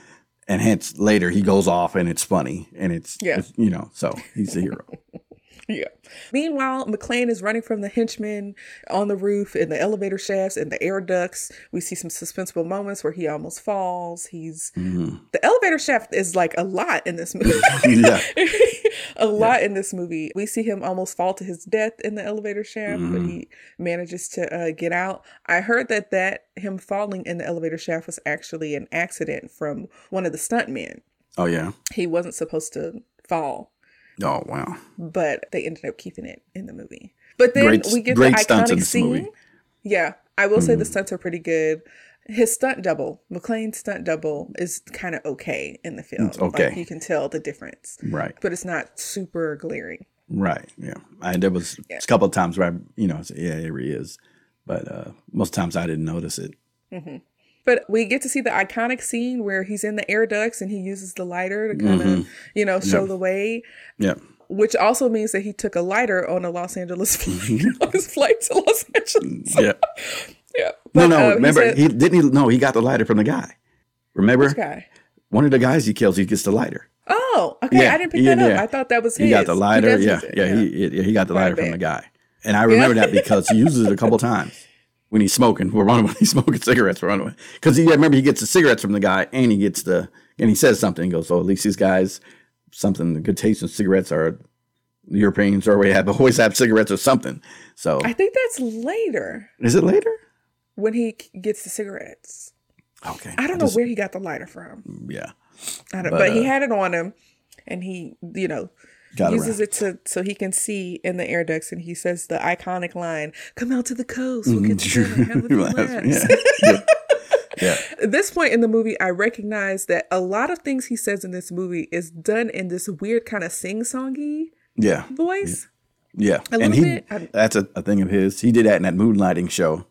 B: and hence later he goes off and it's funny and it's,
A: Yeah.
B: it's, you know, so he's a hero. *laughs*
A: Yeah. Meanwhile, McClane is running from the henchmen on the roof in the elevator shafts and the air ducts. We see some suspenseful moments where he almost falls. He's the elevator shaft is like a lot in this movie. *laughs*
B: yeah, *laughs*
A: a lot in this movie. We see him almost fall to his death in the elevator shaft, but he manages to uh, get out. I heard that that him falling in the elevator shaft was actually an accident from one of the stuntmen.
B: oh yeah,
A: He wasn't supposed to fall,
B: oh wow,
A: but they ended up keeping it in the movie. But then
B: Great-
A: we get the iconic scene.
B: movie.
A: Yeah, I will say the hmm. stunts are pretty good. His stunt double, McClane's stunt double, is kind of okay in the film.
B: Mm, it's okay.
A: like, you can tell the difference,
B: right,
A: but it's not super glaring.
B: right, yeah. I there was a couple of times where I, you know, I said, yeah, here he is, but uh, most times I didn't notice it. Mm-hmm.
A: But we get to see the iconic scene where he's in the air ducts and he uses the lighter to kind of, you know, show
B: Yep.
A: the way.
B: Yeah,
A: Which also means that he took a lighter on a Los Angeles flight, *laughs* *laughs* on his flight to Los Angeles.
B: yeah. *laughs*
A: Yeah.
B: No,
A: But,
B: no.
A: uh,
B: remember,
A: said-
B: he didn't. He, no, he got the lighter from the guy. Remember,
A: guy?
B: one of the guys he kills, he gets the lighter.
A: Oh, okay. I didn't pick
B: yeah,
A: that up.
B: yeah.
A: I thought that was
B: He
A: his.
B: got the lighter. Yeah, yeah, He, yeah, he got the lighter from the guy, and I remember that because he uses it a couple times when he's smoking. We're running when *laughs* he's smoking cigarettes. We're running because he remember he gets the cigarettes from the guy, and he gets the and he says something. He goes, "Oh, at least these guys something the good taste in cigarettes are." Europeans or we have *laughs* always have cigarettes or something. So
A: I think that's later
B: is it later?
A: when he gets the cigarettes.
B: Okay,
A: I don't know
B: just-
A: where he got the lighter from.
B: Yeah,
A: I don't,
B: But,
A: but, he
B: uh,
A: had it on him, and he, you know,
B: got
A: uses
B: around.
A: it to so he can see in the air ducts, and he says the iconic line, "Come out to the coast, we'll get have a few laughs."
B: yeah. Yeah. *laughs*
A: At this point in the movie, I recognize that a lot of things he says in this movie is done in this weird kind of sing-songy
B: Yeah.
A: voice.
B: Yeah.
A: A
B: and he
A: I,
B: that's a, a thing of his. He did that in that moonlighting show.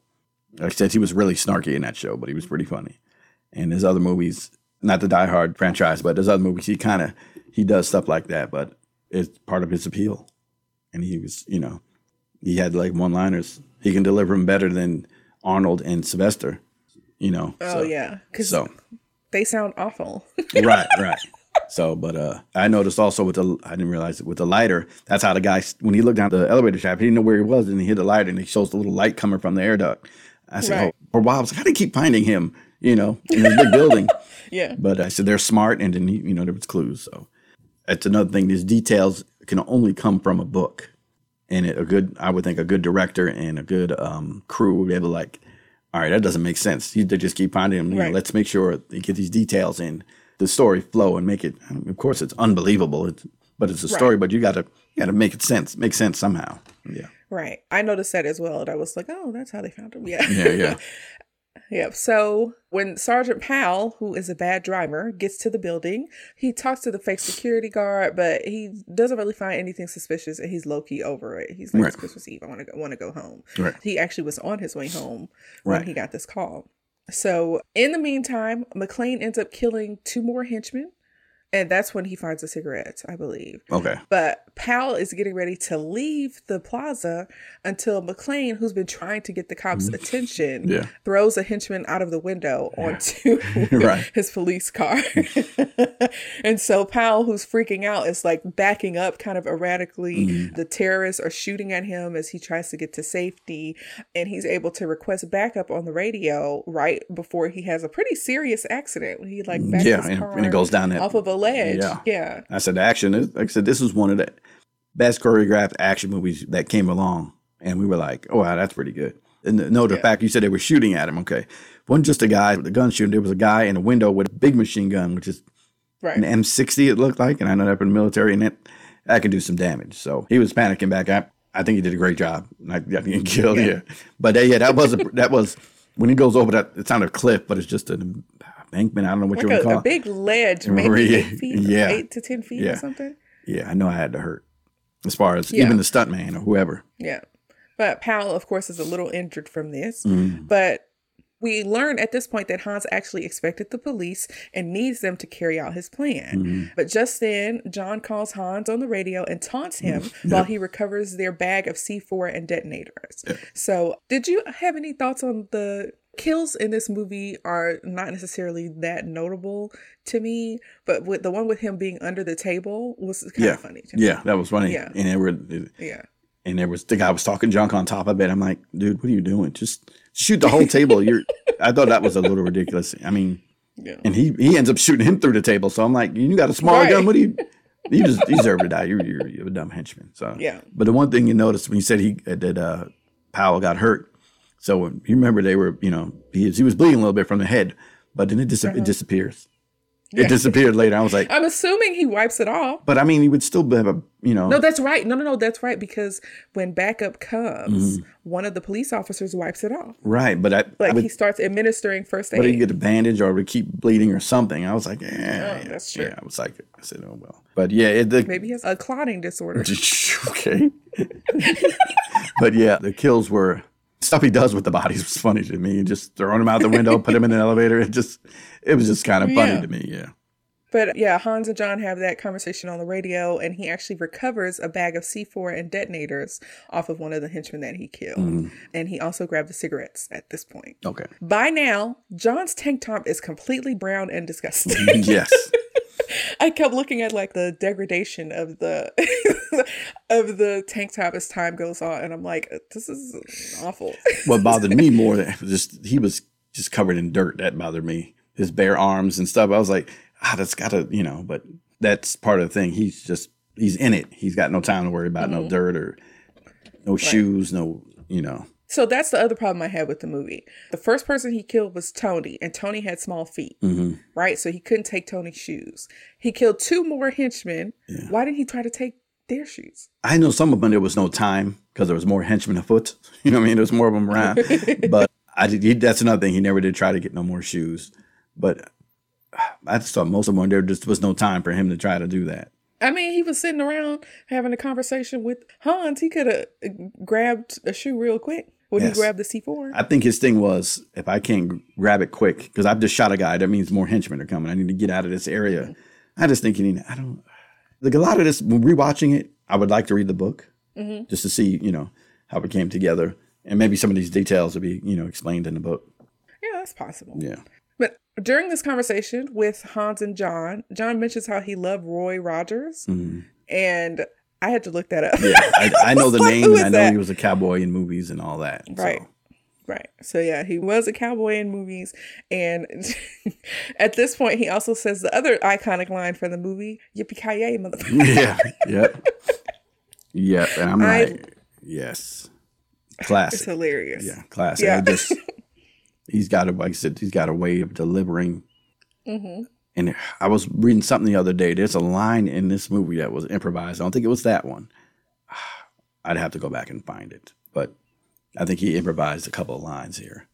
B: Like I said, he was really snarky in that show, but he was pretty funny. And his other movies, not the Die Hard franchise, but his other movies, he kind of he does stuff like that, but it's part of his appeal. And he was, you know, he had like one liners. He can deliver them better than Arnold and Sylvester, you know.
A: Oh
B: so,
A: yeah, because
B: So
A: they sound awful.
B: right, right. *laughs* So, but uh, I noticed also with the I didn't realize it with the lighter. That's how the guy when he looked down the elevator shaft, he didn't know where he was, and he hit the lighter, and he shows the little light coming from the air duct. I said,
A: Right.
B: oh, for a while, I was like, how do you keep finding him? You know, in this big building. *laughs*
A: yeah.
B: But I said they're smart, and then you know there was clues. So that's another thing. These details can only come from a book, and it, a good I would think a good director and a good um, crew would be able to like, all right, that doesn't make sense. You they just keep finding them. You know, let's make sure they get these details in the story flow and make it. I mean, of course, it's unbelievable. It's but it's a story. But you got to you got to make it sense. Make sense somehow. Yeah.
A: Right. I noticed that as well. And I was like, oh, that's how they found him. Yeah.
B: Yeah. Yeah. *laughs*
A: Yep. So when Sergeant Powell, who is a bad driver, gets to the building, he talks to the fake security guard, but he doesn't really find anything suspicious, and he's low key over it. He's like,
B: Right.
A: "It's Christmas Eve. I want to go. Want to go home."
B: Right.
A: He actually was on his way home when
B: Right.
A: he got this call. So in the meantime, McClane ends up killing two more henchmen, and that's when he finds the cigarettes, I believe.
B: Okay.
A: But Powell is getting ready to leave the plaza until McClane, who's been trying to get the cops' attention,
B: Mm-hmm. Yeah.
A: throws a henchman out of the window onto *laughs*
B: Right. *laughs*
A: his police car. *laughs* and so Powell, who's freaking out, is like backing up kind of erratically.
B: Mm-hmm.
A: The terrorists are shooting at him as he tries to get to safety. And he's able to request backup on the radio right before he has a pretty serious accident. He like backs
B: Yeah,
A: his car
B: and it goes down that-
A: off of a ledge.
B: Yeah.
A: yeah.
B: I said the action is like I said, this was one of the best choreographed action movies that came along. And we were like, oh wow, that's pretty good. And the- no, the
A: Yeah.
B: fact you said they were shooting at him, okay. Wasn't just a guy with a gun shooting, there was a guy in a window with a big machine gun, which is
A: Right.
B: an M60 it looked like, and I know that in the military, and that that can do some damage. So he was panicking back. I, I think he did a great job. Not not getting killed here, but uh, yeah, that was a, that was when he goes over that. It's not a cliff, but it's just an embankment. I don't know what
A: like
B: you would
A: a,
B: call
A: a
B: it.
A: big ledge, *laughs* maybe eight feet,
B: yeah.
A: eight to ten feet
B: Yeah.
A: or something.
B: Yeah, I know I had to hurt. As far as
A: Yeah.
B: even the stuntman or whoever.
A: Yeah. But Powell, of course, is a little injured from this.
B: Mm.
A: But we learn at this point that Hans actually expected the police and needs them to carry out his plan.
B: Mm-hmm.
A: But just then, John calls Hans on the radio and taunts him *laughs* while he recovers their bag of C4 and detonators. So, did you have any thoughts on the kills in this movie are not necessarily that notable to me, but with the one with him being under the table was kind
B: Yeah.
A: of funny to me.
B: Yeah, that was funny.
A: Yeah.
B: And there were
A: Yeah.
B: and there was the guy was talking junk on top of it. I'm like, dude, what are you doing? Just shoot the whole table. You're *laughs* I thought that was a little ridiculous. I mean,
A: Yeah.
B: and he he ends up shooting him through the table. So I'm like, you got a smaller
A: Right.
B: gun. What do you? *laughs* You just you deserve to die. You're, you're you're a dumb henchman. So
A: Yeah.
B: But the one thing you noticed when you said he that uh, Powell got hurt. So you remember they were you know he was, he was bleeding a little bit from the head, but then it dis- it disappears. It
A: Uh-huh. Yeah.
B: disappeared later. I was like,
A: I'm assuming he wipes it off.
B: but I mean, he would still have a you know.
A: No, that's right. No, no, no, that's right. Because when backup comes,
B: Mm-hmm.
A: one of the police officers wipes it off.
B: right, but I, I
A: Like
B: would
A: he starts administering first aid.
B: But he get a bandage or would keep bleeding or something. I was like, eh,
A: Oh, that's true.
B: Yeah, I was like, I said, oh well. But yeah, it, the,
A: Maybe he has a clotting disorder. *laughs*
B: okay. *laughs* but yeah, the kills were stuff he does with the bodies was funny to me. Just throwing them out the window, put them in an elevator. It just, it was just kind of funny
A: Yeah.
B: to me. Yeah.
A: But yeah, Hans and John have that conversation on the radio, and he actually recovers a bag of C4 and detonators off of one of the henchmen that he killed.
B: Mm-hmm.
A: And he also grabbed the cigarettes at this point.
B: Okay.
A: By now, John's tank top is completely brown and disgusting. *laughs*
B: yes. *laughs*
A: I kept looking at like the degradation of the *laughs* of the tank top as time goes on, and I'm like, this is awful. *laughs*
B: What bothered me more than just he was just covered in dirt. That bothered me. His bare arms and stuff. I was like, ah, that's gotta, you know. But that's part of the thing. He's just he's in it. He's got no time to worry about no dirt or no shoes, no, you know.
A: So that's the other problem I had with the movie. The first person he killed was Tony, and Tony had small feet,
B: Mm-hmm.
A: right? So he couldn't take Tony's shoes. He killed two more henchmen. Why didn't he try to take their shoes?
B: I know some of them there was no time because there was more henchmen afoot. *laughs* You know what I mean? There was more of them around. *laughs* but I did. He, that's another thing. He never did try to get no more shoes, but I just thought most of them there just was no time for him to try to do that.
A: I mean, he was sitting around having a conversation with Hans. He could have grabbed a shoe real quick when
B: Yes.
A: he grabbed the C4.
B: I think his thing was if I can't grab it quick because I've just shot a guy, that means more henchmen are coming. I need to get out of this area. I just think you need. I don't. Like a lot of this, when rewatching it, I would like to read the book mm-hmm. just to see, you know, how it came together, and maybe some of these details will be, you know, explained in the book.
A: yeah, that's possible.
B: Yeah.
A: But during this conversation with Hans and John, John mentions how he loved Roy Rogers. Mm-hmm. And I had to look that up.
B: Yeah, I, *laughs* I know the
A: Like,
B: name, and I know
A: that?
B: he was a cowboy in movies and all that. so-
A: Right. Right. So yeah, he was a cowboy in movies. And *laughs* at this point he also says the other iconic line for the movie, Yippee ki yay, motherfucker. *laughs*
B: yeah. Yep. Yep. And I'm
A: I-
B: like, yes, classic.
A: It's hilarious.
B: Yeah, classic.
A: Yeah.
B: It just he's got a like I said, he's got a way of delivering.
A: Mm-hmm.
B: And I was reading something the other day. There's a line in this movie that was improvised. I don't think it was that one. *sighs* I'd have to go back and find it, but I think he improvised a couple of lines here.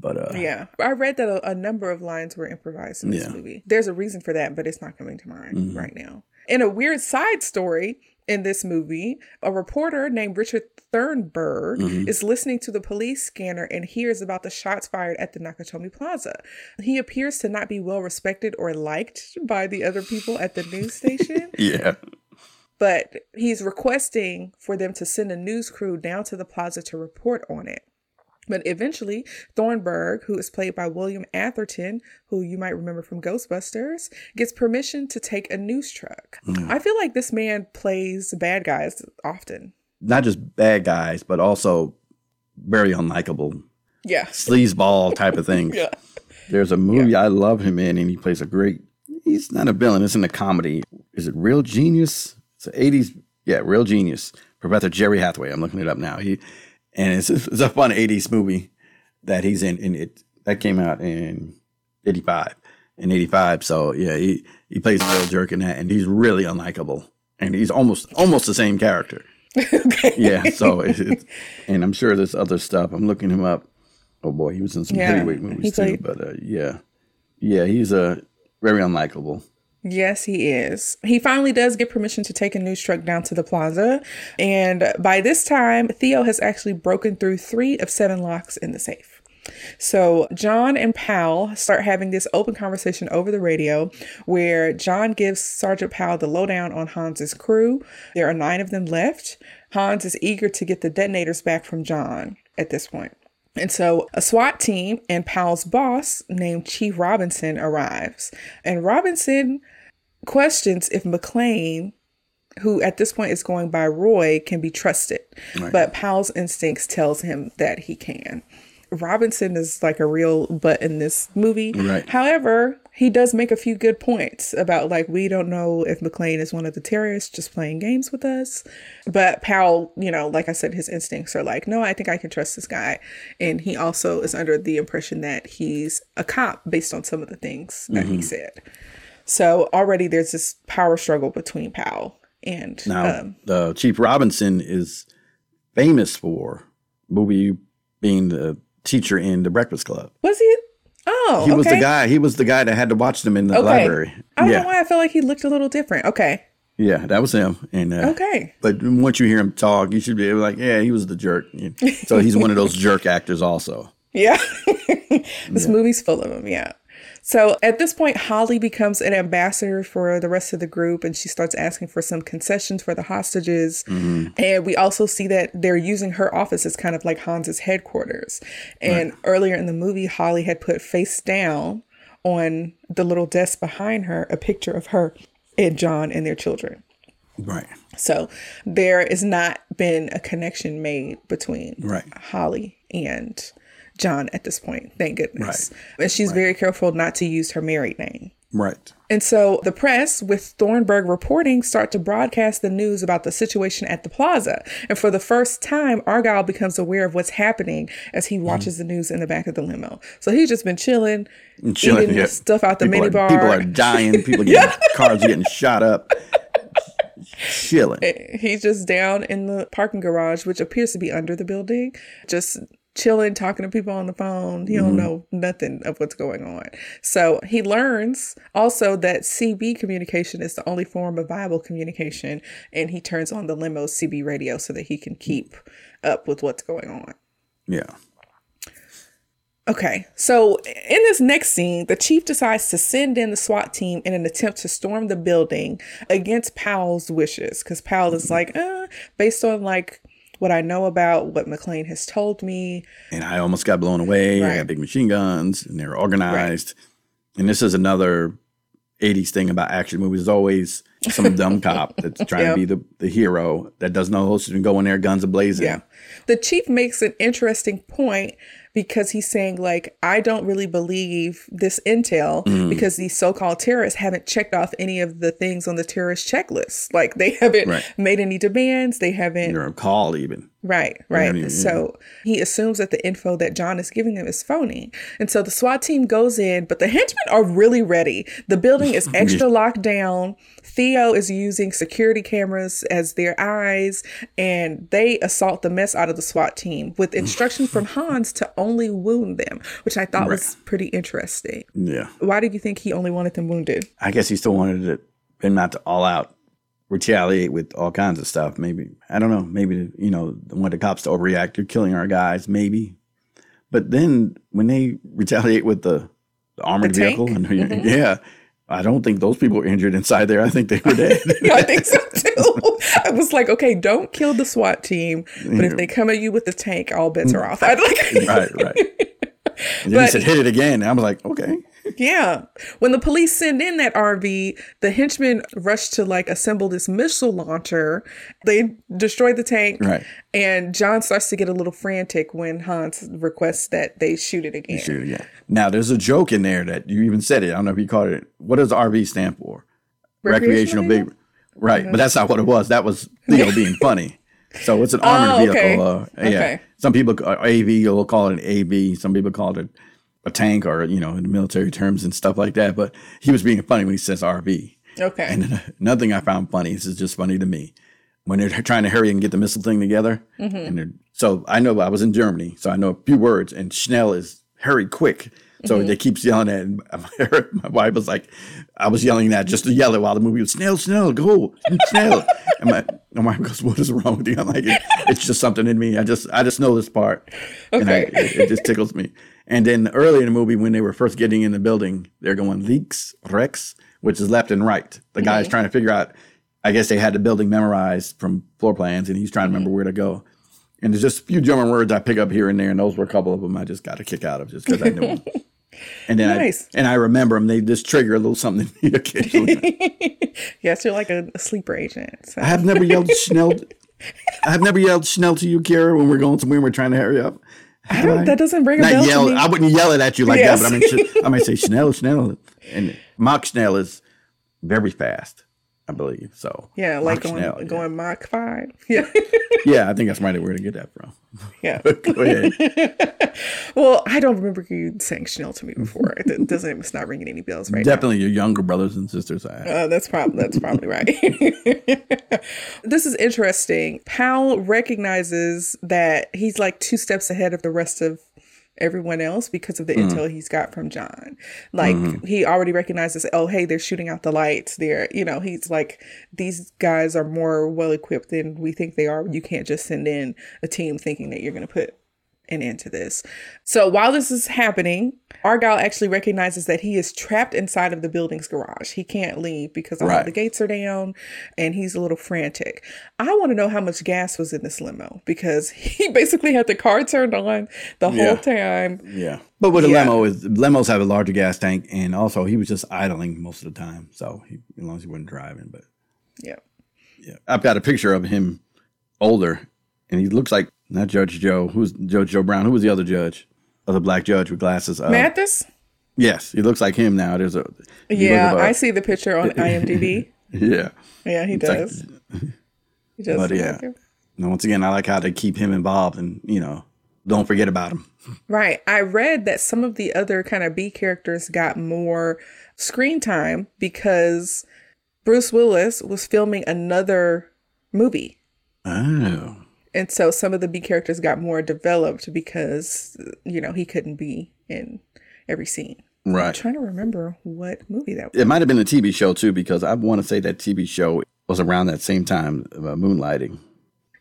B: But uh,
A: Yeah. I read that a, a number of lines were improvised in this
B: Yeah. Mm-hmm.
A: movie. There's a reason for that, but it's not coming to mind right now. In a weird side story in this movie, a reporter named Richard Thornburg
B: Mm-hmm.
A: is listening to the police scanner and hears about the shots fired at the Nakatomi Plaza. He appears to not be well respected or liked by the other people at the news *laughs* station.
B: yeah,
A: but he's requesting for them to send a news crew down to the plaza to report on it. But eventually, Thornburg, who is played by William Atherton, who you might remember from Ghostbusters, gets permission to take a news truck. Mm. I feel like this man plays bad guys often.
B: not just bad guys, but also very unlikable
A: Yeah.
B: sleazeball type of thing. *laughs*
A: Yeah.
B: There's a movie I love him in, and he plays a great. He's not a villain. It's in a comedy. Is it Real Genius? It's an '80s. Yeah, Real Genius. Professor Jerry Hathaway. I'm looking it up now. He and it's it's a fun '80s movie that he's in, and it that came out in '85. In '85, so yeah, he he plays a real jerk in that, and he's really unlikable, and he's almost almost the same character. *laughs*
A: okay.
B: Yeah, so it, it, and I'm sure there's other stuff. I'm looking him up. Oh boy, he was in some
A: Yeah,
B: heavyweight movies too. But uh, yeah, yeah, he's uh, very unlikable.
A: Yes, he is. He finally does get permission to take a news truck down to the plaza. And by this time, Theo has actually broken through three of seven locks in the safe. So John and Powell start having this open conversation over the radio where John gives Sergeant Powell the lowdown on Hans's crew. There are nine of them left. Hans is eager to get the detonators back from John at this point. And so a SWAT team and Powell's boss named Chief Robinson arrives. And Robinson questions if McClane, who at this point is going by Roy, can be trusted. But Powell's instincts tells him that he can. Robinson is like a real butt in this movie.
B: Right.
A: However, he does make a few good points about like we don't know if McClane is one of the terrorists just playing games with us. But Powell, you know, like I said, his instincts are like, no, I think I can trust this guy. And he also is under the impression that he's a cop based on some of the things that he mm-hmm. said. So already there's this power struggle between Powell and
B: Now,
A: um,
B: the Chief Robinson is famous for movie being the teacher in The Breakfast Club.
A: was he? Oh,
B: He was the guy. He was the guy that had to watch them in the
A: Okay.
B: library.
A: I don't
B: yeah,
A: know why I felt like he looked a little different. Okay.
B: yeah, that was him. And uh,
A: Okay.
B: But once you hear him talk, you should be like, yeah, he was the jerk. So he's one of those *laughs* jerk actors, also.
A: Yeah. *laughs* this movie's full of them. Yeah. So at this point, Holly becomes an ambassador for the rest of the group and she starts asking for some concessions for the hostages. Mm-hmm. And we also see that they're using her office as kind of like Hans's headquarters. And earlier in the movie, Holly had put face down on the little desk behind her a picture of her and John and their children.
B: Right.
A: So there has not been a connection made between
B: Right.
A: Holly and John at this point. Thank goodness.
B: Right.
A: And she's very careful not to use her married name.
B: Right.
A: And so the press, with Thornburg reporting, start to broadcast the news about the situation at the plaza. And for the first time, Argyle becomes aware of what's happening as he watches mm-hmm. the news in the back of the limo. So he's just been chilling,
B: Chilling,
A: eating
B: yeah.
A: stuff out the
B: people
A: mini
B: are. People are dying. *laughs* People getting cars getting shot up. Chilling. *laughs*
A: He's just down in the parking garage, which appears to be under the building, just chilling, talking to people on the phone. He don't know nothing of what's going on. So he learns also that CB communication is the only form of viable communication, and he turns on the limo CB radio so that he can keep up with what's going on.
B: Yeah.
A: Okay, so in this next scene, the chief decides to send in the SWAT team in an attempt to storm the building against Powell's wishes. Because Powell is like, uh, based on like what I know about what McClane has told me.
B: And I almost got blown away. I
A: Right.
B: got big machine guns, and they're organized. And this is another '80s thing about action movies. There's always some *laughs* dumb cop that's trying
A: Yep.
B: to be the, the hero that doesn't know who's going to go in there, guns ablazing.
A: Yeah. The chief makes an interesting point because he's saying, like, I don't really believe this intel
B: Mm.
A: because these so called terrorists haven't checked off any of the things on the terrorist checklist. Like, they haven't
B: Right.
A: made any demands. They haven't.
B: You're even.
A: Right, right. so he assumes that the info that John is giving them is phony. And so the SWAT team goes in, but the henchmen are really ready. The building is *laughs* extra locked down. Theo is using security cameras as their eyes, and they assault the mess out of the SWAT team with instruction from Hans to only wound them, which I thought was pretty interesting.
B: Yeah.
A: Why did you think he only wanted them wounded?
B: I guess he still wanted it, them not to all out retaliate with all kinds of stuff. Maybe I don't know. Maybe you know want the cops to overreact. You're killing our guys. Maybe, but then when they *laughs* retaliate with the, the armored
A: The tank? Mm-hmm.
B: vehicle, yeah, I don't think those people were injured inside there. I think they were dead. *laughs*
A: I think so too. I was like, okay, don't kill the SWAT team, but if they come at you with the tank, all bets are off. *laughs* I'd like,
B: right, right. And then
A: But-
B: he said, "Hit it again." And I was like, "Okay."
A: Yeah. When the police send in that RV, the henchmen rush to like assemble this missile launcher. They destroy the tank,
B: Right.
A: and John starts to get a little frantic when Hans requests that they shoot it again.
B: Shoot again. Now there's a joke in there that you even said it. I don't know if you caught it. What does RV stand for? Recreational, big. Right, but that's not what it was. That was Theo being *laughs* funny. So it's an armored
A: Oh, okay.
B: vehicle. Uh, Yeah.
A: Okay.
B: Some people uh, AV will call it an AV. Some people call it a tank or you know in military terms and stuff like that. But he was being funny when he says RV.
A: Okay.
B: And another thing I found funny, this is just funny to me, when they're trying to hurry and get the missile thing together.
A: Mm-hmm.
B: And they're, so I know I was in Germany, so I know a few words, and Schnell is hurry quick. So
A: Mm-hmm.
B: they keep yelling at, and *laughs* my wife was like, I was yelling that just to yell it while the movie was Schnell, Schnell, go, Schnell. *laughs* and my, my wife goes, what is wrong with you? I'm like, it, it's just something in me. I just, I just know this part. And I, it, it just tickles me. And then early in the movie, when they were first getting in the building, they're going leaks, Rex, which is left and right. The guy's trying to figure out. I guess they had the building memorized from floor plans, and he's trying to remember where to go. And there's just a few German words I pick up here and there, and those were a couple of them I just got a kick out of just because I knew them. *laughs* And then
A: Nice.
B: I and I remember them. They just trigger a little something *laughs* in me occasionally. *laughs*
A: yes, you're like a, a sleeper agent. So.
B: I have never yelled Schnell. I have never yelled Schnell to you, Kiara, when we're going somewhere and we're trying to hurry up.
A: I don't, that doesn't ring a bell
B: yell. I wouldn't yell it at you like
A: Yes.
B: that, but I mean, I might say Schnell, Schnell, and Mach Schnell is very fast, I believe. So
A: yeah, like going
B: yeah.
A: going Mach five. *laughs* Yeah,
B: Yeah, I think that's right. Where to get that from?
A: yeah. *laughs*
B: Go ahead. *laughs*
A: Well, I don't remember you saying Schnell to me before. It doesn't. It's not ringing any bells right now.
B: Definitely your younger brothers and sisters. I
A: Uh, that's probably that's probably right. this is interesting. Powell recognizes that he's like two steps ahead of the rest of everyone else because of the hmm. intel he's got from John. Like mm-hmm. he already recognizes, oh hey, they're shooting out the lights. They're you know he's like these guys are more well equipped than we think they are. You can't just send in a team thinking that you're going to put an end to this. So while this is happening, Argyle actually recognizes that he is trapped inside of the building's garage. He can't leave because all
B: Right.
A: the gates are down and he's a little frantic. I want to know how much gas was in this limo because *laughs* he basically had the car turned on the whole time.
B: yeah, but with a
A: Yeah.
B: limo is limos have a larger gas tank, and also he was just idling most of the time, so he, as long as he wasn't driving. But
A: Yeah.
B: yeah, I've got a picture of him older, and he looks like not Judge Joe. Who's Judge Joe Brown? Who was the other judge? Other black judge with glasses. Uh,
A: Mathis?
B: Yes, he looks like him now. There's a
A: Yeah,
B: up,
A: I see the picture on *laughs* IMDb.
B: Yeah,
A: Yeah, he
B: like-
A: does. *laughs* he does.
B: but
A: look
B: yeah.
A: like.
B: And once again, I like how they keep him involved, and you know, don't forget about him.
A: Right. I read that some of the other kind of B characters got more screen time because Bruce Willis was filming another movie.
B: Oh,
A: And so some of the B characters got more developed because, you know, he couldn't be in every scene.
B: Right.
A: I'm trying to remember what movie that was.
B: It might have been a TV show too, because I want to say that TV show was around that same time, uh, Moonlighting.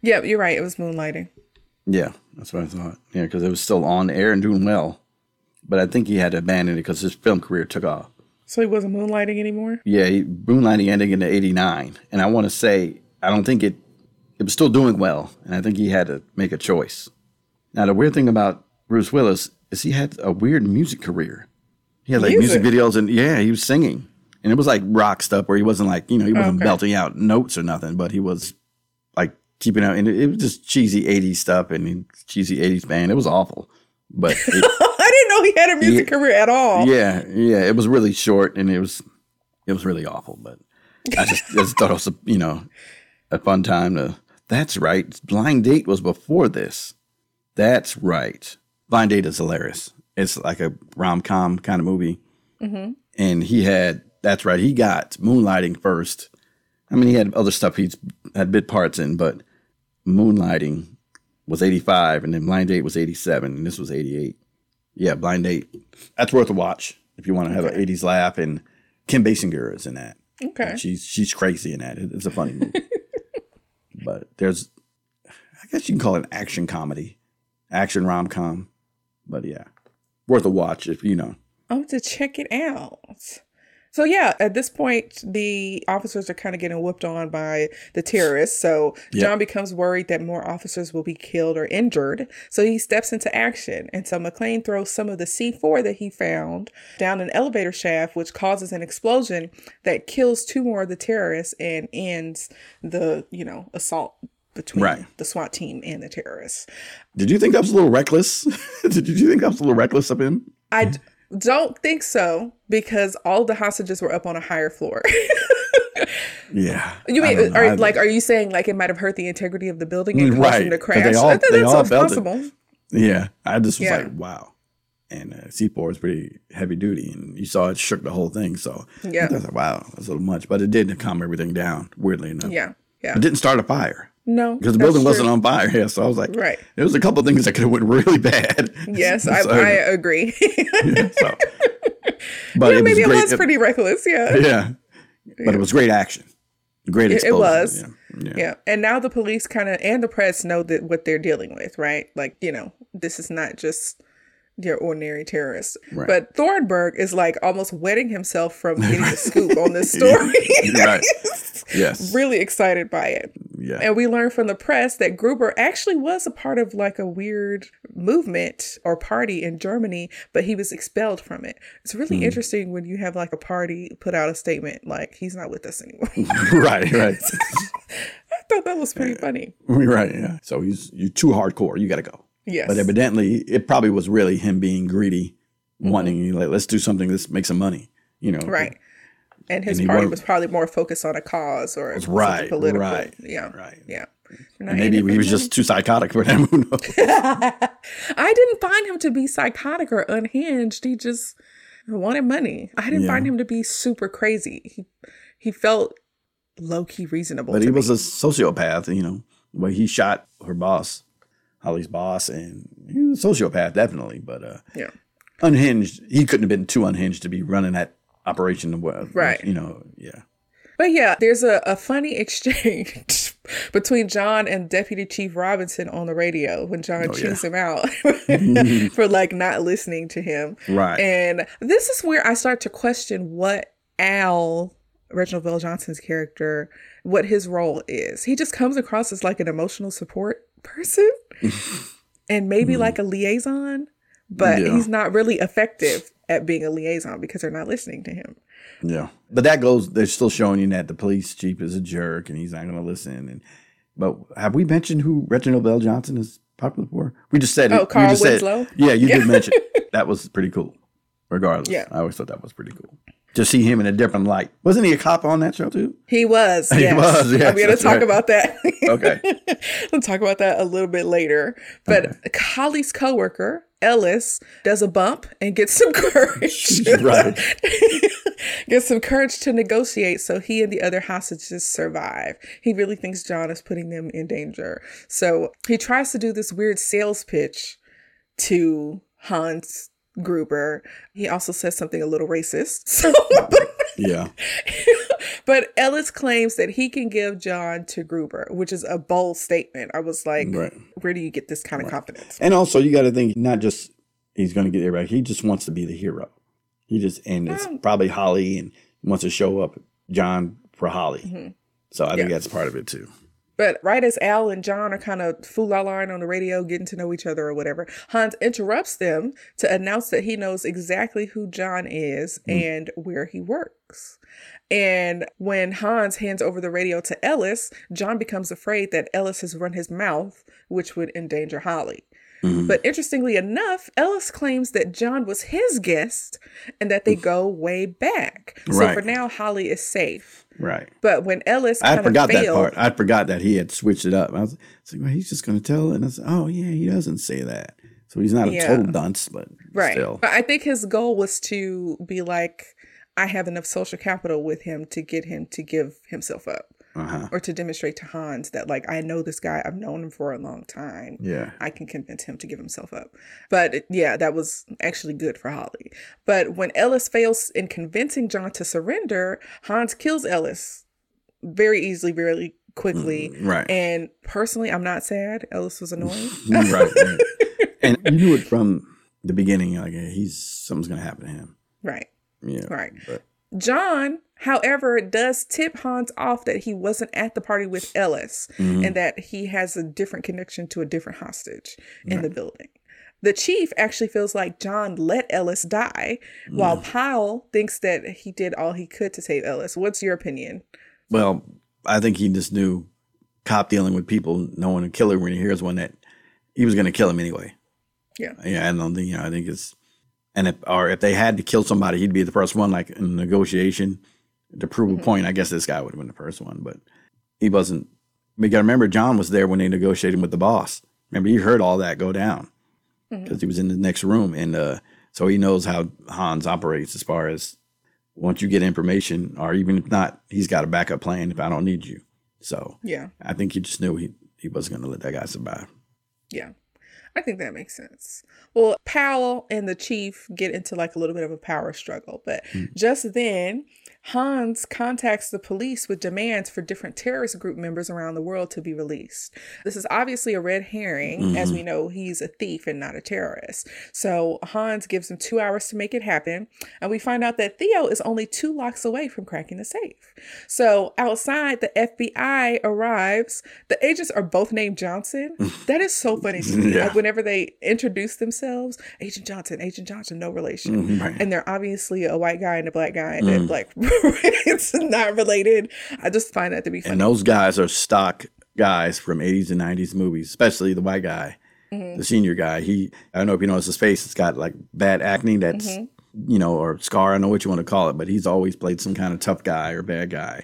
A: Yeah, you're right. It was Moonlighting.
B: Yeah, that's what I thought. Yeah, because it was still on air and doing well. But I think he had to abandon it because his film career took off.
A: So he wasn't Moonlighting anymore?
B: Yeah, he, Moonlighting ending in '89, and I want to say I don't think it it was still doing well, and I think he had to make a choice. Now the weird thing about Bruce Willis is he had a weird music career. He had like music,
A: Music?
B: videos, and yeah, he was singing, and it was like rock stuff where he wasn't like you know he wasn't
A: Okay.
B: belting out notes or nothing, but he was like keeping out, and it, it was just cheesy '80s stuff and cheesy '80s band. It was awful, but *laughs* it,
A: I didn't know he had a music career at all.
B: yeah, yeah, it was really short and it was it was really awful. But I just, I just thought it was a, you know a fun time to. That's right. Blind Date was before this. That's right. Blind Date is hilarious. It's like a rom com kind of movie. Mm-hmm. And he had that's right. He got Moonlighting first. I mean, he had other stuff he's had bit parts in, but Moonlighting was 85 and then Blind Date was 87 and this was 88. Yeah, Blind Date. That's worth a watch if you want to have an 80s laugh and Kim Basinger is in that.
A: Okay.
B: And she's she's crazy in that. It's a funny movie. *laughs* but there's I guess you can call it action comedy. Action rom com. But yeah. Worth a watch if you know.
A: I'm to check it out. So yeah, at this point, the officers are kind of getting whooped on by the terrorists. So
B: Yeah.
A: John becomes worried that more officers will be killed or injured. So he steps into action. And so McClane throws some of the C4 that he found down an elevator shaft, which causes an explosion that kills two more of the terrorists and ends the, you know, assault between
B: Right.
A: the SWAT team and the terrorists.
B: Did you think that was a little reckless? *laughs* Did you think that was a little reckless of him?
A: I don't think so because all the hostages were up on a higher floor. *laughs*
B: Yeah.
A: You mean, are, like, are you saying like it might have hurt the integrity of the building and caused
B: Right,
A: to
B: 'cause
A: crash?
B: they all-
A: I think
B: they
A: that's
B: all
A: possible.
B: Yeah, I just was
A: Yeah.
B: like, wow. And uh, C4 is pretty heavy duty, and you saw it shook the whole thing. So
A: Yeah.
B: I was like, wow, that's a little much, but it did calm everything down. Weirdly enough,
A: Yeah, yeah.
B: it didn't start a fire
A: No,
B: because the building wasn't on fire. Yeah, so I was like,
A: Right.
B: There was a couple of things that could have went really bad. *laughs*
A: Yes, I,
B: So-
A: I agree. *laughs*
B: so, *laughs* but
A: yeah,
B: it was
A: maybe it was pretty reckless. Yeah.
B: yeah, but it was great action. Great
A: It- it was.
B: Yeah. yeah.
A: Yeah. And now the police kind of and the press know that what they're dealing with, right? Like, you know, this is not just your ordinary terrorist.
B: Right.
A: But Thornburg is like almost wetting himself from *laughs* getting the scoop on this *laughs* story.
B: right. *laughs* Yes.
A: really excited by it.
B: Yeah.
A: And we learned from the press that Gruber actually was a part of like a weird movement or party in Germany, but he was expelled from it. It's really
B: Hmm.
A: interesting when you have like a party put out a statement like he's not with us anymore.
B: right. Right.
A: I thought that was pretty funny.
B: right. Yeah. So he's you too hardcore. You got to go.
A: Yes.
B: But evidently, it probably was really him being greedy, wanting like let's do something. Let's make some money. You know.
A: Mm-hmm. right. And his
B: And
A: party was probably more focused on a cause or
B: right,
A: political.
B: right,
A: Yeah.
B: right.
A: Yeah.
B: Maybe he was just too psychotic for them. *laughs* Who knows?
A: I didn't find him to be psychotic or unhinged. He just wanted money. I didn't
B: Yeah.
A: find him to be super crazy. He he felt low key reasonable.
B: But he
A: me.
B: was a sociopath. You know, where he shot her boss, Holly's boss, and he was a sociopath definitely. But uh,
A: yeah.
B: unhinged, he couldn't have been too unhinged to be running that operation.
A: Right.
B: You know. Yeah.
A: But yeah, there's a, a funny *laughs* exchange between John and Deputy Chief Robinson on the radio when John
B: Oh,
A: chews him out *laughs* for like not listening to him.
B: Right.
A: And this is where I start to question what Al, Reginald VelJohnson's character, what his role is. He just comes across as like an emotional support person and maybe hmm. like a liaison, but.
B: Yeah.
A: he's not really effective at being a liaison because they're not listening to him.
B: Yeah, but that goes. They're still showing you that the police chief is a jerk and he's not going to listen. And but have we mentioned who Reginald VelJohnson is popular for? We just said it.
A: Oh, Carl
B: just said-
A: Winslow?
B: yeah, you did *laughs* mention that was pretty cool. Regardless,
A: Yeah.
B: I always thought that was pretty cool. To see him in a different light. Wasn't he a cop on that show too?
A: He was. *laughs*
B: He
A: yes.
B: was, yes,
A: I'm going to talk
B: right.
A: about that.
B: Okay. *laughs*
A: we'll talk about that a little bit later. But Holly's coworker, Ellis, does a bump and gets some *laughs* courage.
B: Right.
A: gets some courage to negotiate so he and the other hostages survive. He really thinks John is putting them in danger. So he tries to do this weird sales pitch to Hans Gruber. He also says something a little racist. *laughs* So *laughs*
B: Yeah. *laughs*
A: but Ellis claims that he can give John to Gruber, which is a bold statement. I was like,
B: Right.
A: where do you get this kind of confidence?
B: And also, you got to think not just he's going to get everybody. He just wants to be the hero. He just and it's
A: Um,
B: probably Holly and wants to show up John for Holly.
A: Mm-hmm.
B: So I think
A: Yeah.
B: that's part of it too.
A: But right as Al and John are kind of fool la line on the radio, getting to know each other or whatever, Hans interrupts them to announce that he knows exactly who John is mm. and where he works. And when Hans hands over the radio to Ellis, John becomes afraid that Ellis has run his mouth, which would endanger Holly.
B: Mhm.
A: But interestingly enough, Ellis claims that John was his guest and that they go way back. So
B: Right.
A: for now, Holly is safe.
B: Right.
A: But when Ellis
B: I forgot that part. I forgot that he had switched it up. I was, I was like, well, he's just going to tell. And I said, oh, yeah, he doesn't say that. So he's not a
A: Yeah.
B: total dunce, but
A: Right.
B: still.
A: But I think his goal was to be like, I have enough social capital with him to get him to give himself up
B: Uh-huh.
A: or to demonstrate to Hans that, like, I know this guy, I've known him for a long time.
B: Yeah.
A: I can convince him to give himself up. But it- yeah, that was actually good for Holly. But when Ellis fails in convincing John to surrender, Hans kills Ellis very easily, very quickly.
B: Right.
A: And personally, I'm not sad. Ellis was annoying. *laughs*
B: right. *laughs* And you knew it from the beginning. Like, he's something's going to happen to him.
A: right.
B: Yeah.
A: Right.
B: But
A: John, however, does tip Hans off that he wasn't at the party with Ellis
B: Mhm.
A: and that he has a different connection to a different hostage in the building. The chief actually feels like John let Ellis die, while Powell thinks that he did all he could to save Ellis. What's your opinion?
B: Well, I think he just knew cop dealing with people, knowing a killer when he hears one that he was going to kill him anyway.
A: Yeah.
B: Yeah. I don't think, you know, I think it's, and if, or if they had to kill somebody, he'd be the first one, like in negotiation to prove a point. I guess this guy would have been the first one, but he wasn't. We got to remember, John was there when they negotiated with the boss. Remember, he heard all that go down because he was in the next room. And uh, so he knows how Hans operates as far as once you get information, or even if not, he's got a backup plan if I don't need you. So
A: Yeah.
B: I think he just knew he, he wasn't going to let that guy survive.
A: Yeah. I think that makes sense. Well, Powell and the chief get into like a little bit of a power struggle, but hmm. just then, Hans contacts the police with demands for different terrorist group members around the world to be released. This is obviously a red herring, as we know he's a thief and not a terrorist. So Hans gives him two hours to make it happen, and we find out that Theo is only two locks away from cracking the safe. So outside, the FBI arrives. The agents are both named Johnson. *laughs* That is so funny to me.
B: Yeah.
A: Like whenever they introduce themselves, Agent Johnson, Agent Johnson, no relation.
B: Mhm.
A: And they're obviously a white guy and a black guy, and they're like, *laughs* it's not related. I just find that to be funny.
B: And those guys are stock guys from 80s and 90s movies, especially the white guy,
A: Mm-hmm.
B: the senior guy. He, I don't know if you notice his face, it's got like bad acne that's,
A: Mm-hmm.
B: you know, or scar, I know what you want to call it, but he's always played some kind of tough guy or bad guy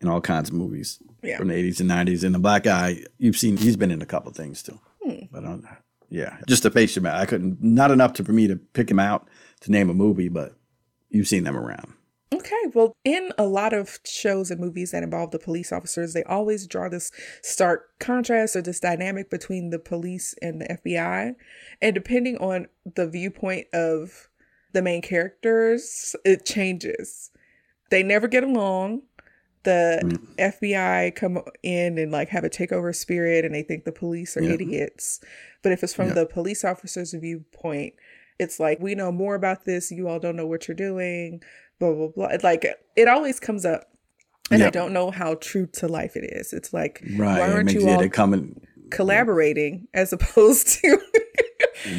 B: in all kinds of movies
A: Yeah.
B: from the 80s and 90s. And the black guy, you've seen, he's been in a couple of things too.
A: Hmm.
B: But I don't, yeah, just to face him, I couldn't, not enough to, for me to pick him out to name a movie, but you've seen them around.
A: Okay, well, in a lot of shows and movies that involve the police officers, they always draw this stark contrast or this dynamic between the police and the FBI. And depending on the viewpoint of the main characters, it changes. They never get along. The mm. FBI come in and like have a takeover spirit and they think the police are
B: Yeah.
A: idiots. But if it's from
B: Yeah.
A: the police officer's viewpoint, it's like we know more about this, you all don't know what you're doing, blah blah blah. Like it always comes up. And I don't know how true to life it is. It's like
B: Right.
A: why aren't you all
B: coming.
A: collaborating as opposed *laughs* to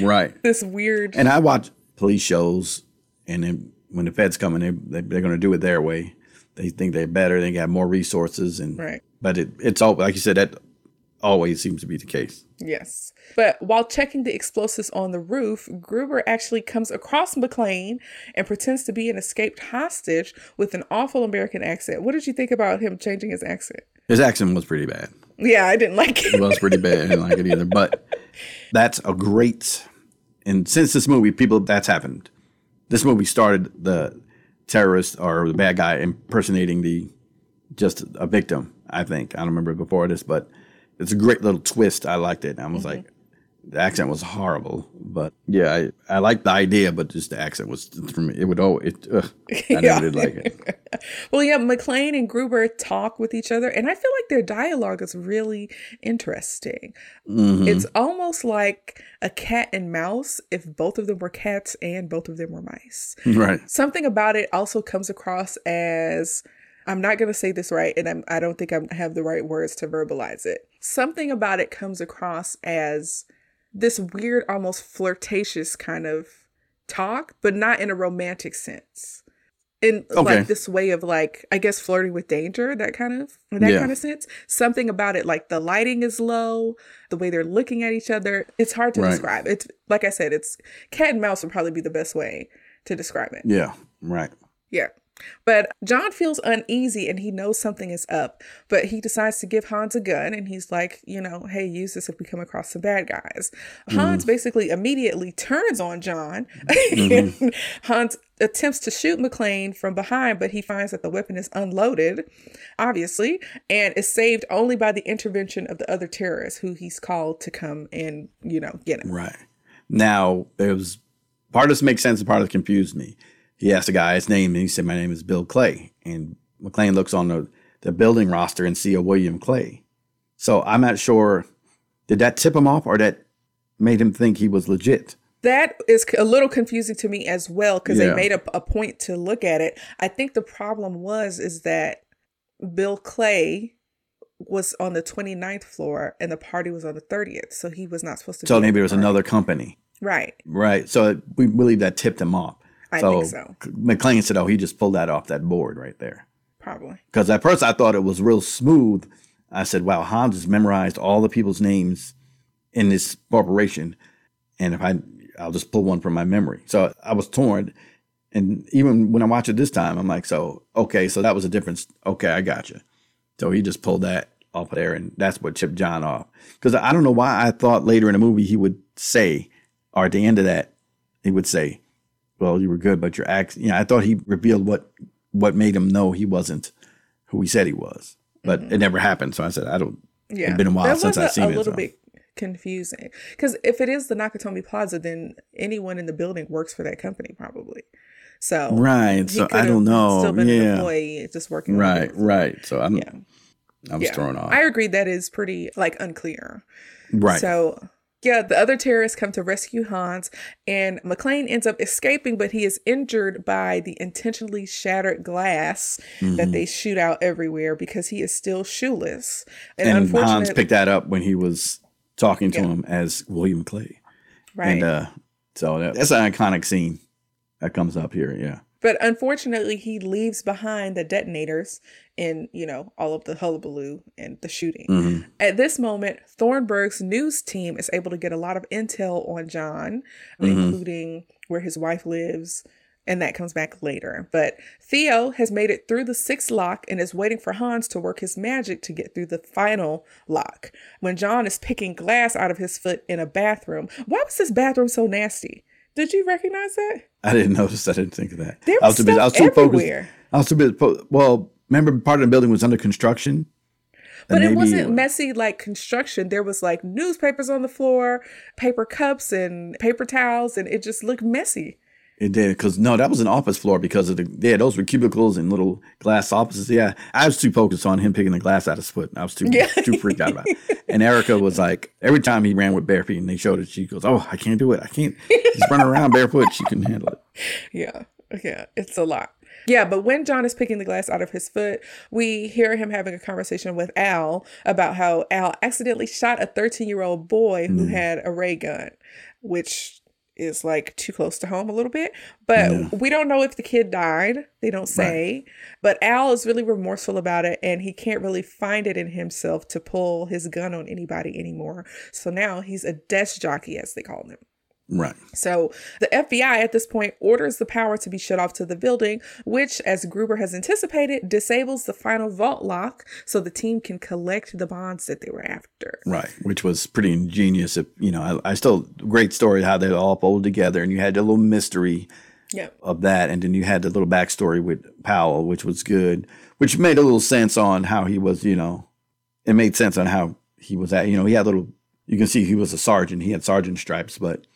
B: Right.
A: this weird
B: And I watch police shows, and then when the feds come in, they, they they're going to do it their way. They think they're better. They got more resources, and
A: Right.
B: But it it's all like you said that always seems to be the case.
A: Yes. But while checking the explosives on the roof, Gruber actually comes across McClane and pretends to be an escaped hostage with an awful American accent. What did you think about him changing his accent?
B: His accent was pretty bad.
A: Yeah, I didn't like
B: It
A: it.
B: was pretty bad. I didn't like it either. *laughs* But that's a great. And since this movie, people that's happened. This movie started the terrorist or the bad guy impersonating the just a victim. I think I don't remember before this, but it's a great little twist. I liked it. I was mm-hmm. like, the accent was horrible, but yeah, I, I liked the idea, but just the accent was for me. It would oh it ugh, I yeah. never did like it. *laughs*
A: well, yeah, McClane and Gruber talk with each other, and I feel like their dialogue is really interesting. Mm-hmm. It's almost like a cat and mouse if both of them were cats and both of them were mice.
B: Right.
A: Something about it also comes across as I'm not going to say this right, and I'm, I don't think I have the right words to verbalize it. Something about it comes across as this weird, almost flirtatious kind of talk, but not in a romantic sense. In okay. like this way of like, I guess flirting with danger, that kind of that yeah. kind of sense. Something about it, like the lighting is low, the way they're looking at each other. It's hard to right. describe. It's like I said, it's cat and mouse would probably be the best way to describe it.
B: Yeah, right.
A: Yeah. But John feels uneasy and he knows something is up, but he decides to give Hans a gun and he's like, you know, hey, use this if we come across some bad guys. Mm. Hans basically immediately turns on John. Mm-hmm. *laughs* Hans attempts to shoot McClane from behind, but he finds that the weapon is unloaded, obviously, and is saved only by the intervention of the other terrorists who he's called to come and, you know, get him.
B: Right. Now, there's part of this makes sense and part of it confused me he asked the guy his name, and he said, "My name is Bill Clay." And McClane looks on the the building roster and see a William Clay. So I'm not sure. Did that tip him off, or that made him think he was legit?
A: That is a little confusing to me as well because yeah. they made a, a point to look at it. I think the problem was is that Bill Clay was on the 29th floor and the party was on the 30th, so he was not supposed to.
B: So maybe it was another company.
A: Right.
B: Right. So we believe that tipped him off.
A: I so think so.
B: McClane said, "Oh, he just pulled that off that board right there."
A: Probably.
B: Because at first I thought it was real smooth. I said, "Wow, Hans has memorized all the people's names in this corporation, and if I, I'll just pull one from my memory." So I was torn, and even when I watch it this time, I'm like, "So okay, so that was a difference. Okay, I got you." So he just pulled that off of there, and that's what chipped John off. Because I don't know why I thought later in the movie he would say, or at the end of that, he would say, well, you were good, but your act, you know, I thought he revealed what what made him know he wasn't who he said he was, but mm-hmm. it never happened. So I said, I don't. Yeah, it's been a while that since I've seen a it. A little so. bit
A: confusing because if it is the Nakatomi Plaza, then anyone in the building works for that company probably. So
B: right, so I don't know. Still been yeah. an
A: employee, just working.
B: Right, right. So I'm. Yeah. I was yeah. thrown off.
A: I agree. That is pretty like unclear.
B: Right.
A: So yeah, the other terrorists come to rescue Hans, and McClane ends up escaping, but he is injured by the intentionally shattered glass mm-hmm. that they shoot out everywhere because he is still shoeless.
B: And, and Hans picked that up when he was talking to yeah. him as William Clay.
A: Right.
B: And uh, so that's an iconic scene that comes up here. Yeah.
A: But unfortunately, he leaves behind the detonators in, you know, all of the hullabaloo and the shooting. Mm-hmm. At this moment, Thornburg's news team is able to get a lot of intel on John, mm-hmm. including where his wife lives, and that comes back later. But Theo has made it through the sixth lock and is waiting for Hans to work his magic to get through the final lock. When John is picking glass out of his foot in a bathroom, why was this bathroom so nasty? Did you recognize that?
B: I didn't notice. I didn't think of that.
A: There was, I was, stuff I was too everywhere.
B: focused. I was too bit. Well, remember, part of the building was under construction.
A: But it wasn't messy like construction. There was like newspapers on the floor, paper cups and paper towels, and it just looked messy.
B: It did because no, that was an office floor because of the yeah, those were cubicles and little glass offices. Yeah, I was too focused on him picking the glass out of his foot. I was too yeah. too freaked out about it. And Erica was like, every time he ran with bare feet and they showed it, she goes, "Oh, I can't do it. I can't." He's running around barefoot. She couldn't handle it.
A: Yeah, yeah, it's a lot. Yeah, but when John is picking the glass out of his foot, we hear him having a conversation with Al about how Al accidentally shot a 13 year old boy who mm. had a ray gun, which is like too close to home a little bit. But yeah. we don't know if the kid died. They don't say. Right. But Al is really remorseful about it and he can't really find it in himself to pull his gun on anybody anymore. So now he's a desk jockey, as they call him.
B: Right.
A: So the FBI at this point orders the power to be shut off to the building, which, as Gruber has anticipated, disables the final vault lock so the team can collect the bonds that they were after.
B: Right. Which was pretty ingenious. If, you know, I, I still, great story how they all pulled together and you had a little mystery
A: Yeah.
B: of that, and then you had the little backstory with Powell, which was good, which made a little sense on how he was. You know, it made sense on how he was at. You know, he had little. You can see he was a sergeant. He had sergeant stripes, but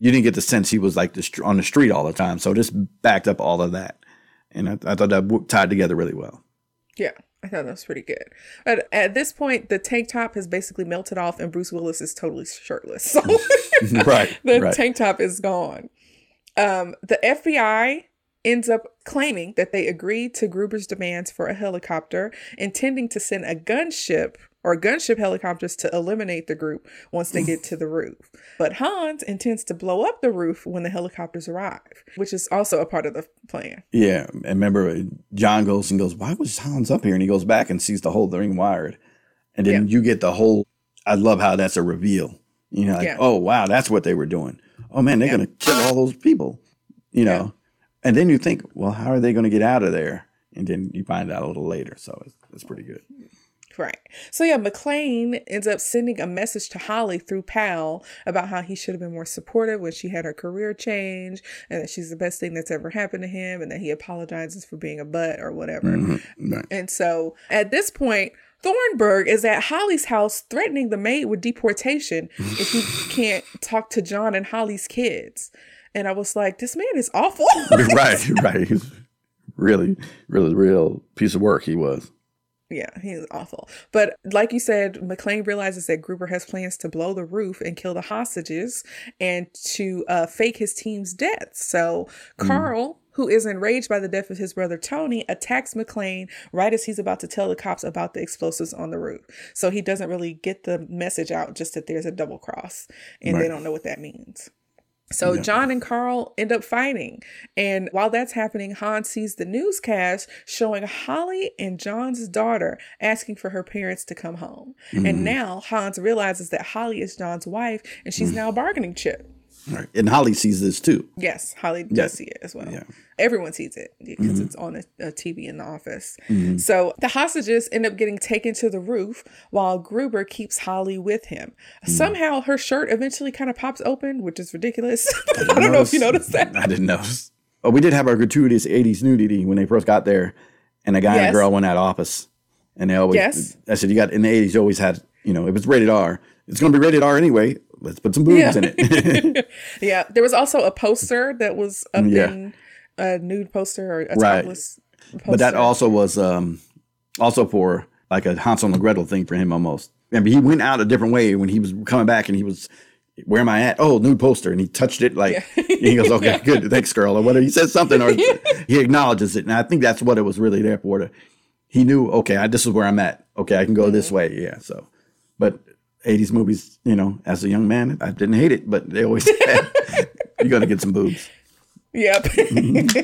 B: you didn't get the sense he was like the, str- on the street all the time. So this backed up all of that, and I, I thought that tied together really well.
A: Yeah, I thought that was pretty good. But at this point, the tank top has basically melted off, and Bruce Willis is totally shirtless. So *laughs*
B: right, *laughs*
A: the
B: right.
A: tank top is gone. Um, the FBI ends up claiming that they agreed to Gruber's demands for a helicopter, intending to send a gunship or gunship helicopters to eliminate the group once they get to the roof. But Hans intends to blow up the roof when the helicopters arrive, which is also a part of the plan.
B: Yeah, and remember John goes and goes, "Why was Hans up here?" And he goes back and sees the whole thing wired, and then you get the whole. I love how that's a reveal. You know, like,
A: Yeah.
B: oh wow, that's what they were doing. Oh man, they're
A: Yeah.
B: gonna kill all those people. You know, and then you think, well, how are they going to get out of there? And then you find out a little later, so it's, it's pretty good.
A: Right. So yeah, McClane ends up sending a message to Holly through Powell about how he should have been more supportive when she had her career change and that she's the best thing that's ever happened to him and that he apologizes for being a butt or whatever.
B: Mhm, right.
A: And so at this point, Thornburg is at Holly's house threatening the maid with deportation if he *laughs* can't talk to John and Holly's kids. And I was like, this man is awful. *laughs*
B: right, right. He's really, really, real piece of work. He was.
A: Yeah, he's awful. But like you said, McClane realizes that Gruber has plans to blow the roof and kill the hostages and to uh, fake his team's deaths. So Carl, who is enraged by the death of his brother Tony, attacks McClane right as he's about to tell the cops about the explosives on the roof. So he doesn't really get the message out, just that there's a double cross and they don't know what that means. So
B: Yeah.
A: John and Carl end up fighting. And while that's happening, Hans sees the newscast showing Holly and John's daughter asking for her parents to come home.
B: Mm-hmm.
A: And now Hans realizes that Holly is John's wife and
B: Mm.
A: she's now a bargaining chip.
B: Right. And Holly sees this too.
A: Yes, Holly does
B: Yeah.
A: see it as well.
B: Yeah.
A: Everyone sees it because
B: Mm-hmm.
A: it's on a, a TV in the office. So the hostages end up getting taken to the roof while Gruber keeps Holly with him.
B: Mm.
A: Somehow her shirt eventually kind of pops open, which is ridiculous. *laughs* I don't know if you noticed that.
B: I didn't notice. Oh, we did have our gratuitous 80s nudity when they first got there, and a guy and a girl went out of office. And they always,
A: Yes.
B: I said, you got, in the 80s, you always had, you know, it was rated R, it's going to be rated R anyway. Let's put some boobs
A: Yeah.
B: in it. *laughs* *laughs*
A: Yeah, there was also a poster that was up
B: Yeah.
A: in a nude poster or a
B: Right.
A: topless poster.
B: but that also was um, also for like a Hansel and Gretel thing for him almost. And he went out a different way when he was coming back and he was, where am I at? Oh, nude poster. And he touched it like,
A: Yeah. *laughs*
B: he goes, okay, good. Thanks, girl. Or whatever. He says something or he acknowledges it. And I think that's what it was really there for. To, he knew, okay, I, this is where I'm at. Okay, I can go
A: Mm-hmm.
B: this way. Yeah. So, but 80s movies, you know, as a young man, I didn't hate it, but they always said, you're going to get some boobs.
A: Yep.
B: Mm-hmm.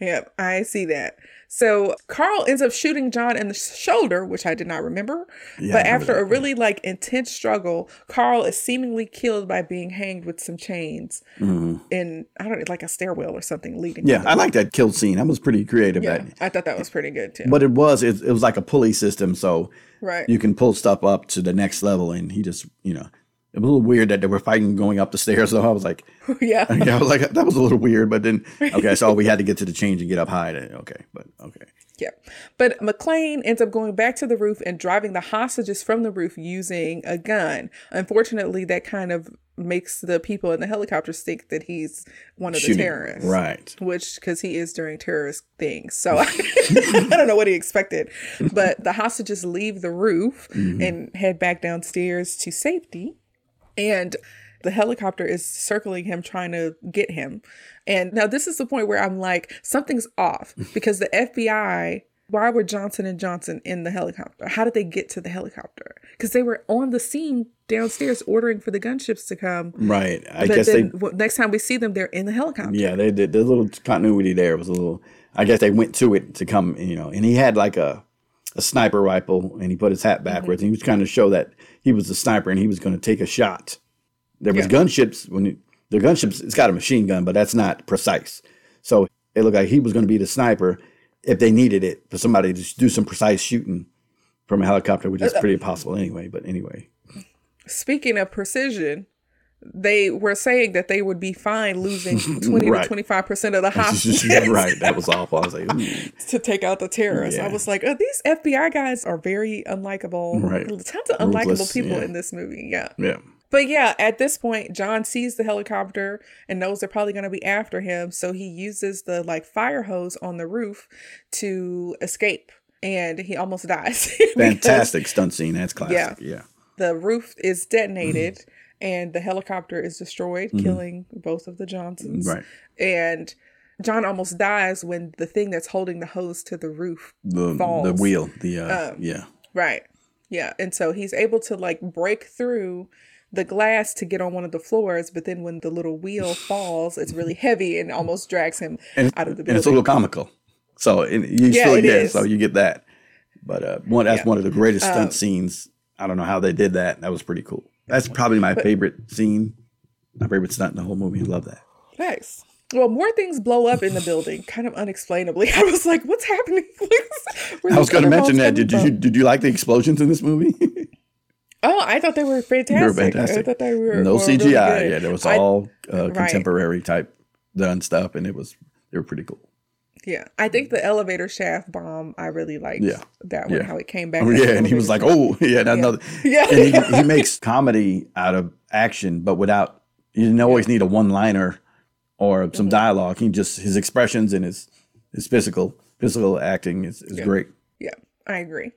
B: *laughs*
A: yep, I see that. So Carl ends up shooting John in the shoulder, which I did not remember.
B: Yeah,
A: but after
B: that,
A: a really like intense struggle, Carl is seemingly killed by being hanged with some chains in I don't know, like a stairwell or something leading.
B: Mm-hmm. Yeah, I like that kill scene. That was pretty creative.
A: yeah,
B: That,
A: I thought that was pretty good too.
B: But it was it, it was like a pulley system, so
A: Right.
B: you can pull stuff up to the next level. And he just, you know, it was a little weird that they were fighting going up the stairs. So I was like, *laughs*
A: yeah. *laughs*
B: yeah, I was like, that was a little weird. But then, okay, so we had to get to the change and get up high. To, okay, but okay,
A: Yeah. But McClane ends up going back to the roof and driving the hostages from the roof using a gun. Unfortunately, that kind of makes the people in the helicopters think that he's one of
B: Shooting.
A: the terrorists.
B: right?
A: Which, because he is during terrorist things. So *laughs* I don't know what he expected. But the hostages leave the roof mm-hmm. and head back downstairs to safety. And the helicopter is circling him, trying to get him. And now this is the point where I'm like, something's off *laughs* because the FBI. Why were Johnson and Johnson in the helicopter? How did they get to the helicopter? Because they were on the scene downstairs ordering for the gunships to come.
B: Right. I
A: But
B: guess
A: then
B: they,
A: w- next time we see them, they're in the helicopter.
B: yeah, they did. The little continuity there was a little. I guess they went to it to come, you know, and he had like a a sniper rifle, and he put his hat backwards, and he was trying to show that he was a sniper and he was going to take a shot. There was
A: Yeah.
B: gunships when the gunships. It's got a machine gun, but that's not precise. So it looked like he was going to be the sniper if they needed it for somebody to do some precise shooting from a helicopter, which is uh, uh. pretty impossible anyway. But anyway,
A: Speaking of precision, they were saying that they would be fine losing *laughs* 20
B: Right.
A: to 25% of the *laughs* hostages *laughs*
B: right. That was awful. I was like, ooh.
A: to take out the terrorists. I was like, oh, these FBI guys are very unlikable.
B: Right.
A: Tons of unlikable
B: Ruthless,
A: people
B: yeah.
A: in this movie. Yeah.
B: yeah.
A: But yeah, at this point, John sees the helicopter and knows they're probably going to be after him. So he uses the like fire hose on the roof to escape. And he almost dies.
B: Fantastic stunt scene. That's classic. Yeah.
A: The roof is detonated mhm. And the helicopter is destroyed, killing both of the Johnsons.
B: Right.
A: And John almost dies when the thing that's holding the hose to the roof
B: The the wheel. The uh,
A: Um,
B: yeah.
A: Right. Yeah. And so he's able to like break through the glass to get on one of the floors, but then when the little wheel *laughs* falls, it's really heavy and almost drags him
B: And,
A: out of the building.
B: and it's a little comical. So and you
A: Yeah,
B: still yeah, so you get that. But uh one that's
A: Yeah.
B: one of the greatest stunt
A: Um,
B: scenes. I don't know how they did that. That was pretty cool. That's probably my favorite scene. My favorite stunt in the whole movie. I love that.
A: Nice. Well, more things blow up in the building, kind of unexplainably. *laughs* I was like, "What's happening?" *laughs*
B: I was going to mention that. Did you did you like the explosions in this movie? *laughs*
A: Oh, I thought they were fantastic.
B: they were fantastic.
A: I thought they were
B: no
A: really
B: CGI.
A: good.
B: yeah, there was all uh,
A: Right.
B: contemporary type done stuff, and it was they were pretty cool.
A: Yeah, I think the elevator shaft bomb. I really liked.
B: Yeah.
A: that one.
B: Yeah.
A: How it came back.
B: Oh, yeah, and he was like, "Oh, *laughs* yeah, that's another." *laughs*
A: Yeah.
B: and he, he makes comedy out of action, but without you didn't always need a one liner or some
A: Mm-hmm.
B: dialogue. He just his expressions and his his physical physical acting is, is
A: Yeah.
B: great.
A: Yeah, I agree.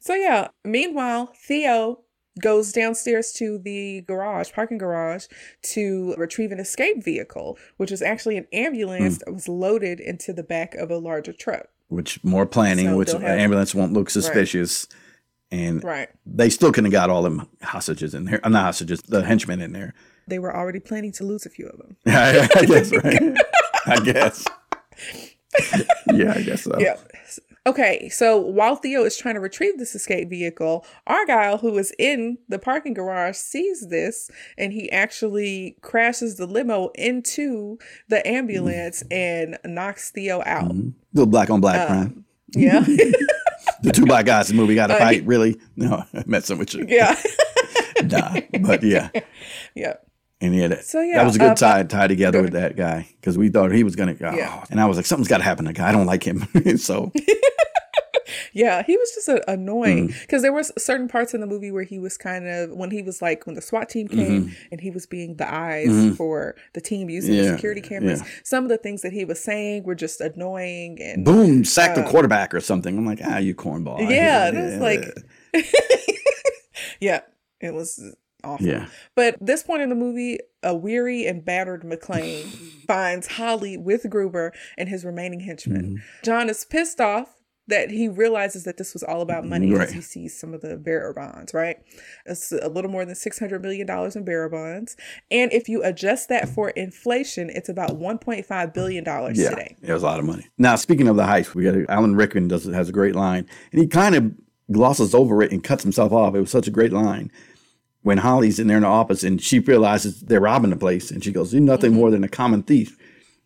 A: So yeah, meanwhile, Theo goes downstairs to the garage, parking garage, to retrieve an escape vehicle, which is actually an ambulance
B: Hmm.
A: that was loaded into the back of a larger truck.
B: Which more planning,
A: So
B: which
A: they'll
B: ambulance won't look suspicious, and
A: Right.
B: they still couldn't have got all them hostages in there. Uh, not hostages, the henchmen in there.
A: They were already planning to lose a few of them. *laughs*
B: I guess, right? *laughs* I guess. *laughs* yeah, I guess so.
A: Yeah. Okay, so while Theo is trying to retrieve this escape vehicle, Argyle, who is in the parking garage, sees this and he actually crashes the limo into the ambulance and knocks Theo out.
B: Mhm. Little black on black
A: Um,
B: crime.
A: Yeah. *laughs* *laughs*
B: The two black guys in the movie got to
A: Uh,
B: fight. Really? *laughs* No, I'm messing with you.
A: yeah.
B: Nah, but yeah,
A: yeah.
B: And yeah, that,
A: So, yeah,
B: that was a good
A: uh,
B: tie tie together
A: go
B: with that guy because we thought he was gonna. Oh,
A: Yeah.
B: And I was like, something's got to happen. to The guy, I don't like him. *laughs* so *laughs*
A: Yeah, he was just annoying because there was certain parts in the movie where he was kind of when he was like when the SWAT team came and he was being the eyes
B: Mhm.
A: for the team using the security cameras.
B: yeah.
A: Some of the things that he was saying were just annoying and
B: boom, sack the
A: Uh,
B: quarterback or something. I'm like, ah, you cornball.
A: Yeah,
B: it
A: was like- *laughs* yeah, it was awful.
B: yeah,
A: But this point in the movie, a weary and battered McClane *laughs* finds Holly with Gruber and his remaining henchmen.
B: Mm-hmm.
A: John is pissed off that he realizes that this was all about money because
B: Right.
A: he sees some of the bearer bonds, right? It's a little more than $600 million in bearer bonds. And if you adjust that for inflation, it's about $1.5 billion
B: yeah,
A: today.
B: it was a lot of money. Now, speaking of the heist, we got Alan Rickman does has a great line, and he kind of glosses over it and cuts himself off. It was such a great line. When Holly's in there in the office and she realizes they're robbing the place, and she goes, "You're nothing more than a common thief."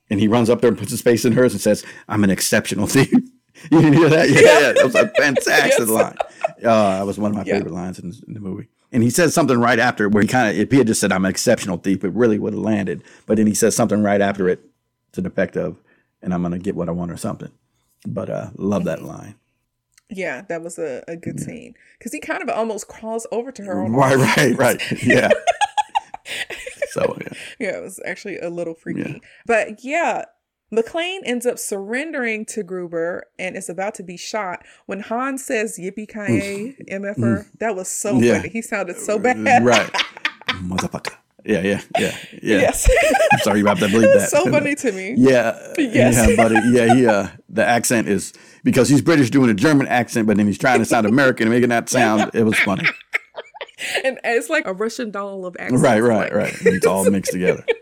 B: And he runs up there and puts his face in hers and says, "I'm an exceptional *laughs* thief." *laughs* you didn't hear that? Yeah, yeah. that was a fantastic *laughs*
A: Yes.
B: line. Uh, that was one of my
A: Yeah.
B: favorite lines in, in the movie. And he says something right after where he kind of, if he had just said, "I'm an exceptional thief," it really would have landed. But then he says something right after it to the effect of, "And I'm gonna get what I want" or something. But uh, love that line.
A: Yeah, that was a, a good scene because he kind of almost crawls over to her.
B: Right, right, right. Yeah. *laughs* so yeah.
A: Yeah, it was actually a little freaky. But yeah, McClane ends up surrendering to Gruber and is about to be shot when Han says "Yippee ki yay, MFR." That was so
B: Yeah.
A: funny. He sounded so bad.
B: Right. *laughs* Motherfucker. Yeah, yeah, yeah, yeah.
A: Yes.
B: I'm sorry you have to believe *laughs* that.
A: so funny to me.
B: Yeah.
A: Yes.
B: Yeah, but yeah, he uh the accent is because he's British doing a German accent, but then he's trying to sound American and making that sound. It was funny. *laughs*
A: And it's like a Russian doll of accents.
B: Right, right,
A: like-
B: right. It's all mixed together. *laughs*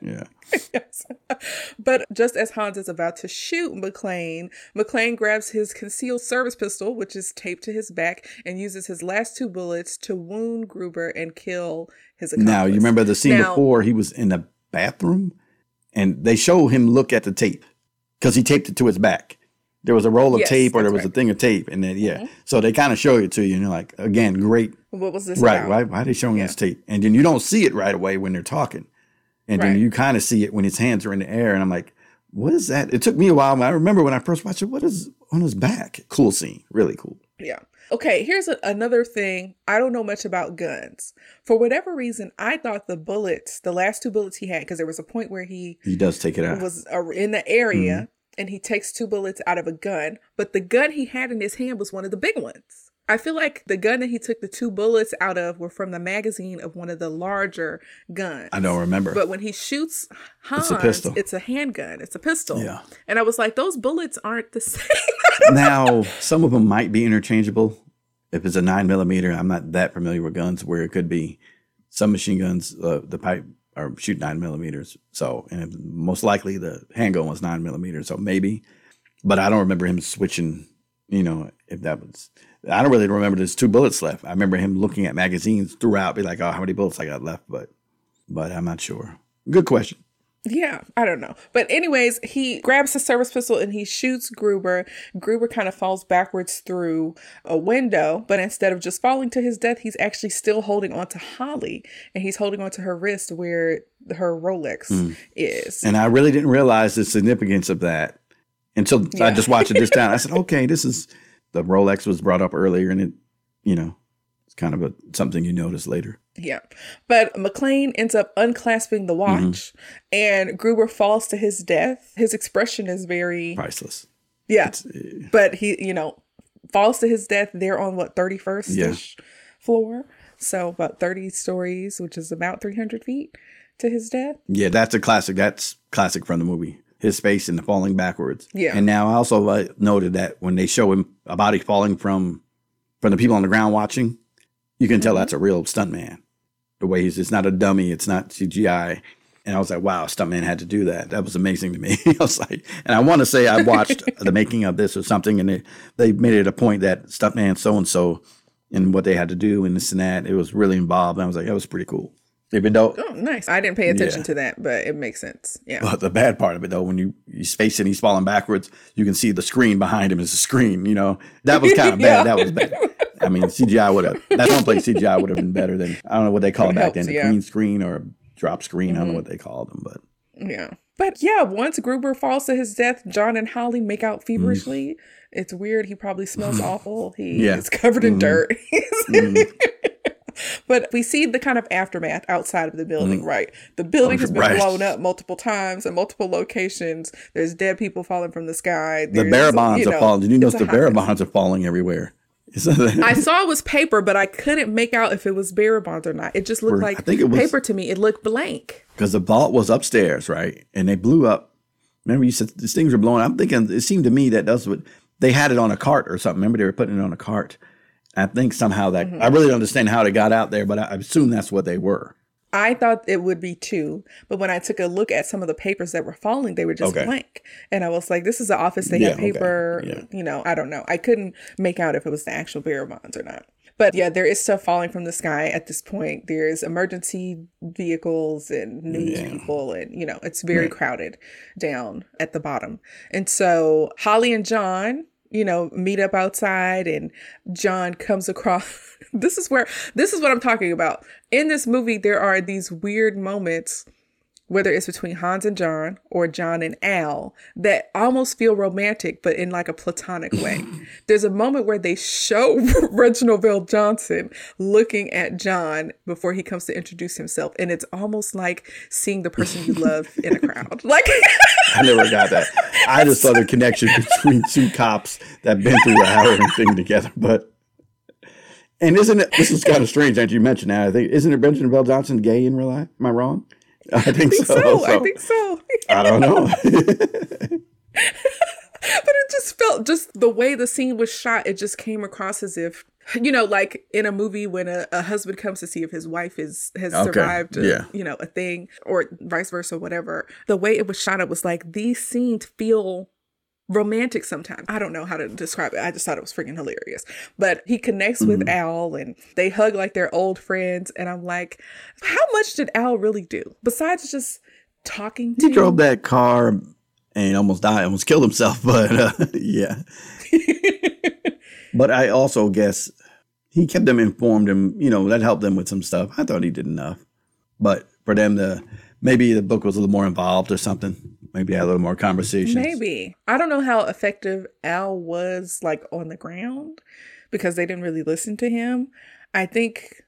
B: Yeah.
A: Yes. *laughs* But just as Hans is about to shoot McClane, McClane grabs his concealed service pistol, which is taped to his back, and uses his last two bullets to wound Gruber and kill his accomplice.
B: Now you remember the scene
A: Now-
B: before he was in the bathroom, and they show him look at the tape because he taped it to his back, There was a roll of
A: Yes,
B: tape or there was a thing of tape, and then yeah, mm-hmm. so they kind of show it to you, and you're like, again, great,
A: What was this
B: right?
A: about?
B: Why, why are they showing us tape? And then you don't see it right away when they're talking, and then you kind of see it when his hands are in the air, and I'm like, what is that? It took me a while. I remember when I first watched it. What is on his back? Cool scene, really cool.
A: Yeah. Okay, here's a, another thing. I don't know much about guns. For whatever reason, I thought the bullets, the last two bullets he had, because there was a point where he
B: He does take it out.
A: was in the area
B: Mm-hmm.
A: and he takes two bullets out of a gun, but the gun he had in his hand was one of the big ones. I feel like the gun that he took the two bullets out of were from the magazine of one of the larger guns.
B: I don't remember.
A: But when he shoots Hans,
B: It's a pistol.
A: it's a handgun. It's a pistol.
B: Yeah.
A: And I was like, those bullets aren't the *laughs* same.
B: now, some of them might be interchangeable. If it's a nine millimeter, I'm not that familiar with guns where it could be. Some machine guns, uh, the pipe or shoot nine millimeters. So, and most likely the handgun was nine millimeters. So maybe, but I don't remember him switching. You know, if that was, I don't really remember there's two bullets left. I remember him looking at magazines throughout, be like, oh, how many bullets I got left? But, but I'm not sure. Good question.
A: Yeah, I don't know. But anyways, he grabs his service pistol and he shoots Gruber. Gruber kind of falls backwards through a window, but instead of just falling to his death, he's actually still holding on to Holly and he's holding on to her wrist where her Rolex hmm. is.
B: And I really didn't realize the significance of that until I just watched it this time. I said, *laughs* okay, this is the Rolex was brought up earlier, and it, you know, it's kind of a something you notice later.
A: Yeah. But McClane ends up unclasping the watch
B: Mm-hmm.
A: and Gruber falls to his death. His expression is very,
B: Priceless.
A: yeah. But he, you know, falls to his death there on what, 31st ish floor? So about 30 stories, which is about 300 feet to his death.
B: Yeah, that's a classic. That's classic from the movie. His face and the falling backwards.
A: Yeah.
B: And now I also uh, noted that when they show him a body falling from from the people on the ground watching, you can
A: Mm-hmm.
B: tell that's a real stuntman. The way he's, it's not a dummy. It's not CGI. And I was like, wow, stuntman had to do that. That was amazing to me. *laughs* I was like, and I want to say I watched *laughs* the making of this or something, and they, they made it a point that stuntman so and so and what they had to do and this and that. It was really involved. And I was like, that was pretty cool. Even though
A: Oh, nice. I didn't pay attention
B: Yeah.
A: to that, but it makes sense. Yeah.
B: but the bad part of it though, when you he's facing, he's falling backwards, you can see the screen behind him is a screen. You know that was kind of *laughs*
A: Yeah.
B: bad. That was bad. I mean, CGI would have that one place CGI would have been better than I don't know what they call
A: It
B: back
A: helps,
B: then, the
A: yeah. Mm-hmm.
B: green screen or drop screen. I don't know what they called them, but
A: Yeah. But yeah, once Gruber falls to his death, John and Holly make out feverishly. It's weird. He probably smells *sighs* awful. He
B: Mm. Yeah. Mm-hmm.
A: is covered in dirt. *laughs* *laughs* but we see the kind of aftermath outside of the building, right? The building has been
B: Mm. Right.
A: blown up multiple times in multiple locations. There's dead people falling from the sky.
B: the
A: There's,
B: bear bonds
A: you
B: are falling. Did you notice the
A: hot
B: bear
A: mess.
B: bonds are falling everywhere? *laughs*
A: I saw it was paper, but I couldn't make out if it was bearer bonds or not. It just looked like
B: I think it was-
A: paper to me. It looked blank.
B: because the vault was upstairs, right? And they blew up. Remember, you said these things were blowing. I'm thinking it seemed to me that that's what they had it on a cart or something. Remember, they were putting it on a cart. I think somehow that
A: Mm-hmm.
B: I really don't understand how they got out there, but I, I assume that's what they were.
A: I thought it would be two, but when I took a look at some of the papers that were falling, they were just
B: Okay.
A: blank. And I was like, this is the office. They
B: Yeah,
A: have
B: okay.
A: paper.
B: Yeah.
A: You know, I don't know. I couldn't make out if it was the actual bearer bonds or not. But yeah, there is stuff falling from the sky at this point. There's emergency vehicles and news
B: Yeah.
A: people, and you know, it's very crowded down at the bottom. And so Holly and John, you know, meet up outside, and John comes across. *laughs* this is where this is what I'm talking about. In this movie, there are these weird moments whether it's between Hans and John or John and Al, that almost feel romantic, but in like a platonic way. *laughs* There's a moment where they show *laughs* Reginald VelJohnson looking at John before he comes to introduce himself, and it's almost like seeing the person you love in a crowd. *laughs* Like,
B: I never got that. I just saw the connection between two cops that been through a harrowing thing together. But and isn't it? This is kind of strange that you mentioned that. I think isn't it Benjamin VelJohnson gay in real life? Am I wrong? I think, so.
A: so, I think so.
B: I don't know. *laughs* *laughs*
A: but it just felt just the way the scene was shot it just came across as if you know like in a movie when a, a husband comes to see if his wife is has
B: Okay,
A: survived a,
B: yeah.
A: you know a thing or vice versa whatever the way it was shot it was like these scenes feel romantic sometimes i don't know how to describe it i just thought it was freaking hilarious but he connects with
B: Mm-hmm.
A: al and they hug like they're old friends and i'm like how much did al really do besides just talking to
B: he drove that car and almost died, almost killed himself. *laughs* But uh, yeah. *laughs* but I also guess he kept them informed, and you know that helped them with some stuff. I thought he did enough, but for them to maybe the book was a little more involved or something. Maybe had a little more conversation.
A: Maybe I don't know how effective Al was like on the ground because they didn't really listen to him. I think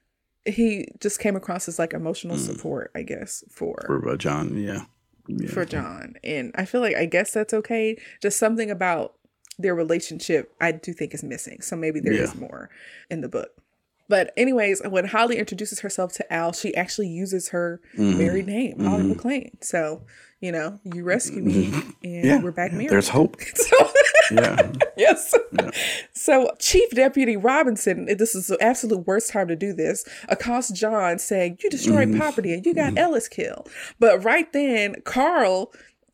A: he just came across as like emotional support, I guess, for
B: for uh, John. Yeah. yeah.
A: for John. And I feel like I guess that's okay. Just something about their relationship I do think is missing. So maybe there is
B: Yeah.
A: more in the book. But anyways, when Holly introduces herself to Al, she actually uses her
B: Mm-hmm.
A: married name, Holly McClane. So, you know, you rescue me and
B: Mm-hmm. Yeah.
A: we're back married.
B: There's hope. *laughs*
A: so
B: Yeah. *laughs*
A: yes. So Chief Deputy Robinson, this is the absolute worst time to do this, accosts John saying, You destroyed
B: Mm-hmm.
A: property and you got Ellis killed. But right then, Carl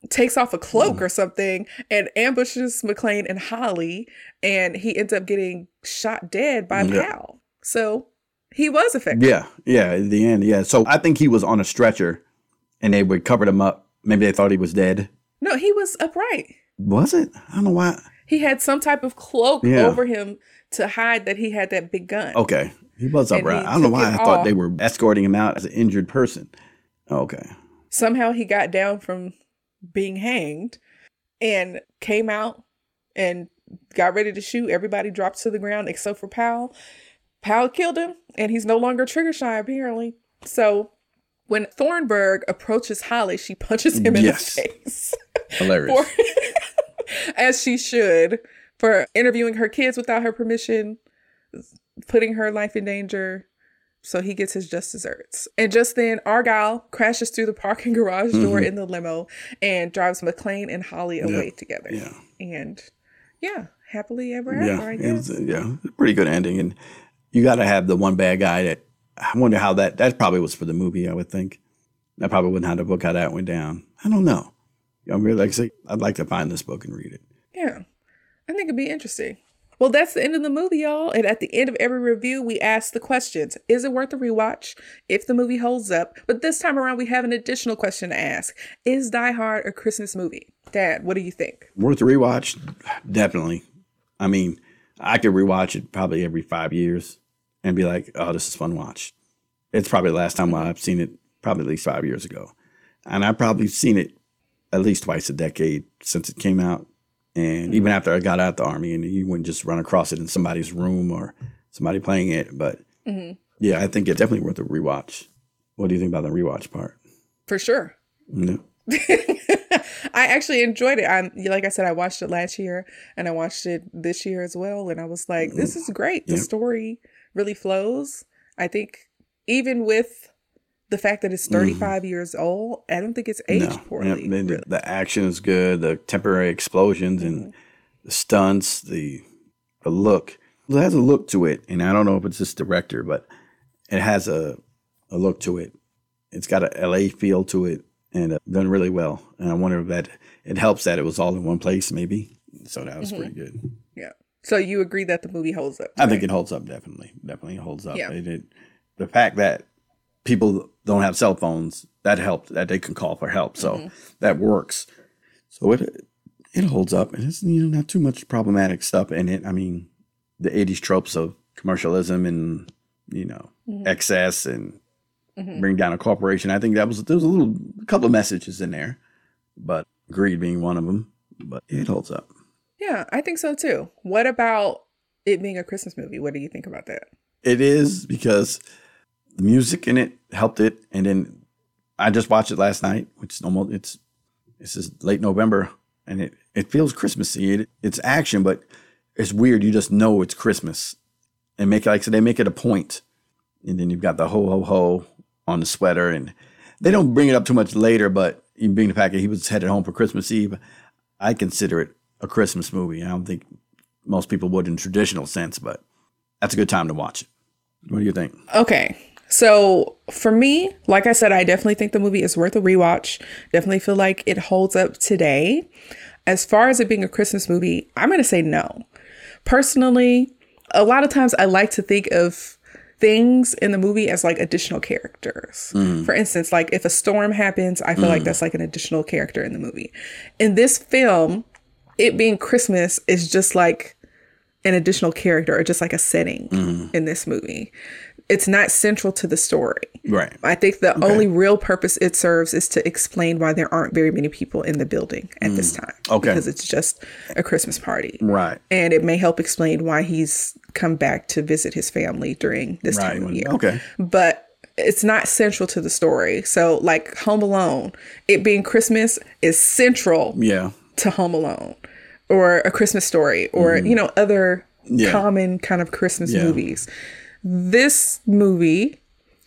A: takes off a cloak
B: Mm-hmm.
A: or something and ambushes McClane and Holly, and he ends up getting shot dead by
B: Yeah.
A: Powell. So he was effective.
B: Yeah, yeah, in the end, yeah. So I think he was on a stretcher and they would cover him up. Maybe they thought he was dead.
A: No, he was upright.
B: Was it? I don't know why.
A: He had some type of cloak
B: Yeah.
A: over him to hide that he had that big gun.
B: Okay. He was upright.
A: he
B: I don't know why I thought they were escorting him out as an injured person. Okay.
A: somehow he got down from being hanged and came out and got ready to shoot. Everybody dropped to the ground except for Powell. Powell killed him, and he's no longer trigger shy, apparently. So when Thornburg approaches Holly, she punches him in
B: Yes.
A: the face.
B: Hilarious.
A: For, *laughs* as she should, for interviewing her kids without her permission, putting her life in danger. So he gets his just desserts. And just then, Argyle crashes through the parking garage door mm-hmm. in the limo and drives McClane and Holly away together.
B: yeah.
A: And yeah, happily ever
B: yeah.
A: after, I
B: It
A: guess.
B: was, yeah. Pretty good ending. And you got to have the one bad guy that, I wonder how that, that probably was for the movie, I would think. That probably wouldn't have the book how that went down. I don't know. I'm really like, say, I'd like to find this book and read it.
A: Yeah, I think it'd be interesting. Well, that's the end of the movie, y'all. And at the end of every review, we ask the questions Is it worth a rewatch? If the movie holds up. But this time around, we have an additional question to ask Is Die Hard a Christmas movie? Dad, what do you think?
B: Worth a rewatch? Definitely. I mean, I could rewatch it probably every five years and be like, oh, this is fun to watch. It's probably the last time I've seen it, probably at least five years ago. And I've probably seen it at least twice a decade since it came out. And hmm. even after I got out the army, and you wouldn't just run across it in somebody's room or somebody playing it. But mm-hmm. yeah, I think it's definitely worth a rewatch. What do you think about the rewatch part?
A: For sure.
B: No. *laughs*
A: I actually enjoyed it. I'm like I said, I watched it last year and I watched it this year as well. And I was like, this mm. is great. The
B: Yep.
A: story really flows. I think even with the fact that it's 35 years old, I don't think it's aged
B: Mm-hmm. No.
A: poorly.
B: Yeah, the,
A: really. Mm-hmm.
B: the action is good. The temporary explosions and the stunts, the the look. It has a look to it, and I don't know if it's this director, but it has a a look to it. It's got a LA feel to it, and uh, done really well. And I wonder if that it helps that it was all in one place, maybe. So that
A: Mm-hmm.
B: was pretty good.
A: So you agree that the movie holds up?
B: I think it holds up. Definitely, definitely holds up.
A: Yeah.
B: It, it, the fact that people don't have cell phones that helped that they can call for help, so
A: Mm-hmm.
B: that works. So it it holds up, and it's you know not too much problematic stuff in it. I mean, the '80s tropes of commercialism and you know
A: Mm-hmm.
B: excess and bring down a corporation. I think that was there was a little a couple of messages in there, but greed being one of them. But it holds up.
A: Yeah, I think so too. What about it being a Christmas movie? What do you think about that?
B: It is because the music in it helped it, and then I just watched it last night, which is almost it's this is late November, and it it feels Christmassy. It, it's action, but it's weird. You just know it's Christmas, and make like so they make it a point, and then you've got the ho ho ho on the sweater, and they don't bring it up too much later, but even being the fact that he was headed home for Christmas Eve, I consider it a Christmas movie. I don't think most people would in traditional sense, but that's a good time to watch it. What do you think?
A: Okay. So for me, like I said, I definitely think the movie is worth a rewatch. Definitely feel like it holds up today. As far as it being a Christmas movie, I'm going to say no. Personally, a lot of times I like to think of things in the movie as like additional characters. Mm. For instance, like if a storm happens, I feel like mm. that's like an additional character in the movie. In this film, it being Christmas is just like an additional character or just like a setting mm-hmm. in this movie. It's not central to the story.
B: Right.
A: I think the only real purpose it serves is to explain why there aren't very many people in the building at this mm. time.
B: Okay.
A: Because it's just a Christmas party.
B: Right.
A: And it may help explain why he's come back to visit his family during this
B: Right.
A: time of year.
B: Okay.
A: But it's not central to the story. So, like Home Alone, it being Christmas is central
B: Yeah.
A: to Home Alone or A Christmas Story or, you know, other.
B: Yeah.
A: common kind of Christmas
B: Yeah.
A: movies. This movie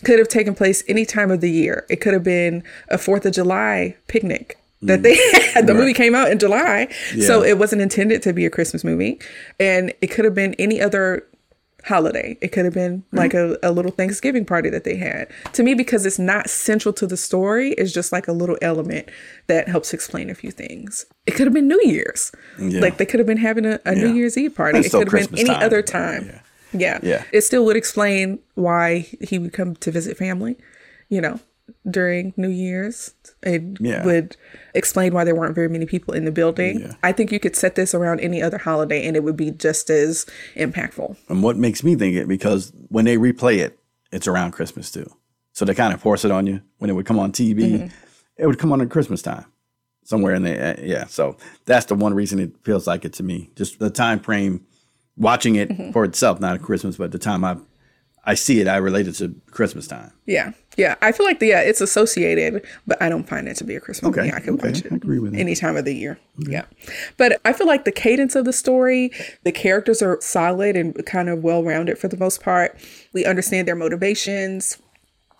A: could have taken place any time of the year. It could have been a 4th of July picnic that they *laughs* had. The movie came out in July. So
B: Mm.
A: It wasn't intended to be a Christmas movie. And it could have been any other holiday. It could have been mm-hmm. like a, a little Thanksgiving party that they had. To me, because it's not central to the story, it's just like a little element that helps explain a few things. It could have been New Year's.
B: Yeah.
A: Like they could have been having a, a New Year's Eve party.
B: It's
A: it could have been any
B: time.
A: other time.
B: Yeah.
A: Yeah.
B: Yeah.
A: It still would explain why he would come to visit family, you know, during New Year's. It
B: Yeah.
A: would explain why there weren't very many people in the building.
B: Yeah.
A: I think you could set this around any other holiday and it would be just as impactful.
B: And what makes me think it because when they replay it, it's around Christmas too. So they kind of force it on you when it would come on TV.
A: Mm-hmm.
B: It would come on at Christmas time, somewhere in there. Uh, Yeah, so that's the one reason it feels like it to me. Just the time frame, watching it
A: Mm-hmm.
B: for itself, not at Christmas, but the time I I see it, I relate it to Christmas time.
A: Yeah. Yeah. I feel like the, yeah, it's associated, but I don't find it to be a Christmas
B: Okay,
A: movie. I can
B: okay,
A: watch it
B: I agree with that.
A: any time of the year. Yeah. But I feel like the cadence of the story, the characters are solid and kind of well rounded for the most part. We understand their motivations.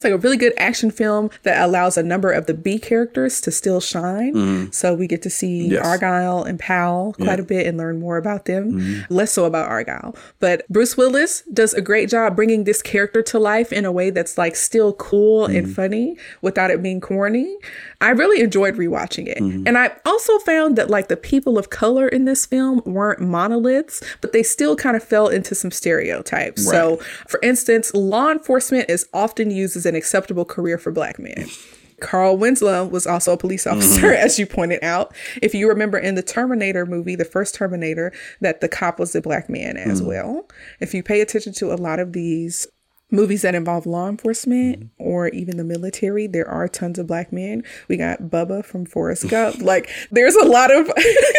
A: It's like a really good action film that allows a number of the B characters to still shine. So we get to see.
B: Yes.
A: Argyle and Powell quite
B: Yeah.
A: A bit and learn more about them. Less so about Argyle. But Bruce Willis does a great job bringing this character to life in a way that's like still cool and
B: Mm-hmm.
A: funny without it being corny. I really enjoyed rewatching it.
B: Mm-hmm.
A: And I also found that like the people of color in this film weren't monoliths, but they still kind of fell into some stereotypes. So, for instance, law enforcement is often used as an acceptable career for black men. *laughs* Carl Winslow was also a police officer, *laughs* as you pointed out. If you remember in the Terminator movie, the first Terminator, that the cop was a black man as well. If you pay attention to a lot of these movies that involve law enforcement mm-hmm. or even the military, there are tons of black men. We got Bubba from Forrest Gump. *laughs* like, there's a lot of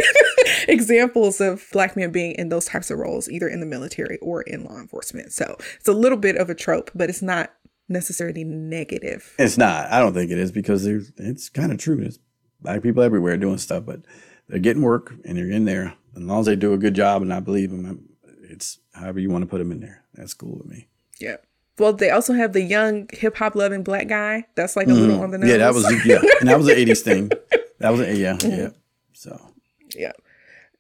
A: *laughs* examples of black men being in those types of roles, either in the military or in law enforcement. So it's a little bit of a trope, but it's not necessarily negative.
B: It's not. I don't think it is because there's, it's kind of true. There's black people everywhere doing stuff, but they're getting work and they're in there. As long as they do a good job and I believe them, it's however you want to put them in there. That's cool with me.
A: Yeah. Well, they also have the young hip hop loving black guy. That's like a little on the nose.
B: Mm-hmm. Yeah, that was yeah, *laughs* and that was an '80s thing. That was a, *laughs* yeah, yeah. So
A: yeah.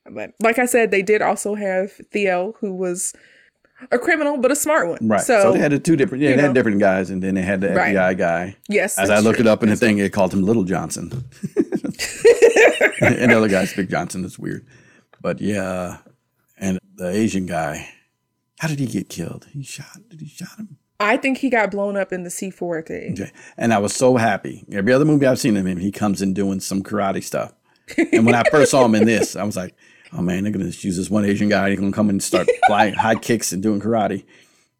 A: But like I said, they did also have Theo, who was a criminal but a smart one.
B: right. So,
A: So,
B: they had the two different. Yeah, they
A: know.
B: had different guys, and then they had the
A: Right.
B: FBI guy.
A: yes,
B: As I looked
A: true.
B: it up in the thing, it called him Little Johnson. *laughs* and the other guy's Big Johnson. That's weird. But yeah, and the Asian guy, how did he get killed? He shot. Did he shot him?
A: I think he got blown up in the C4 thing.
B: Okay. And I was so happy. Every other movie I've seen of him, he comes in doing some karate stuff. And when I first saw him in this, I was like, oh man, they're going to use this one Asian guy. He's going to come and start *laughs* flying high kicks and doing karate.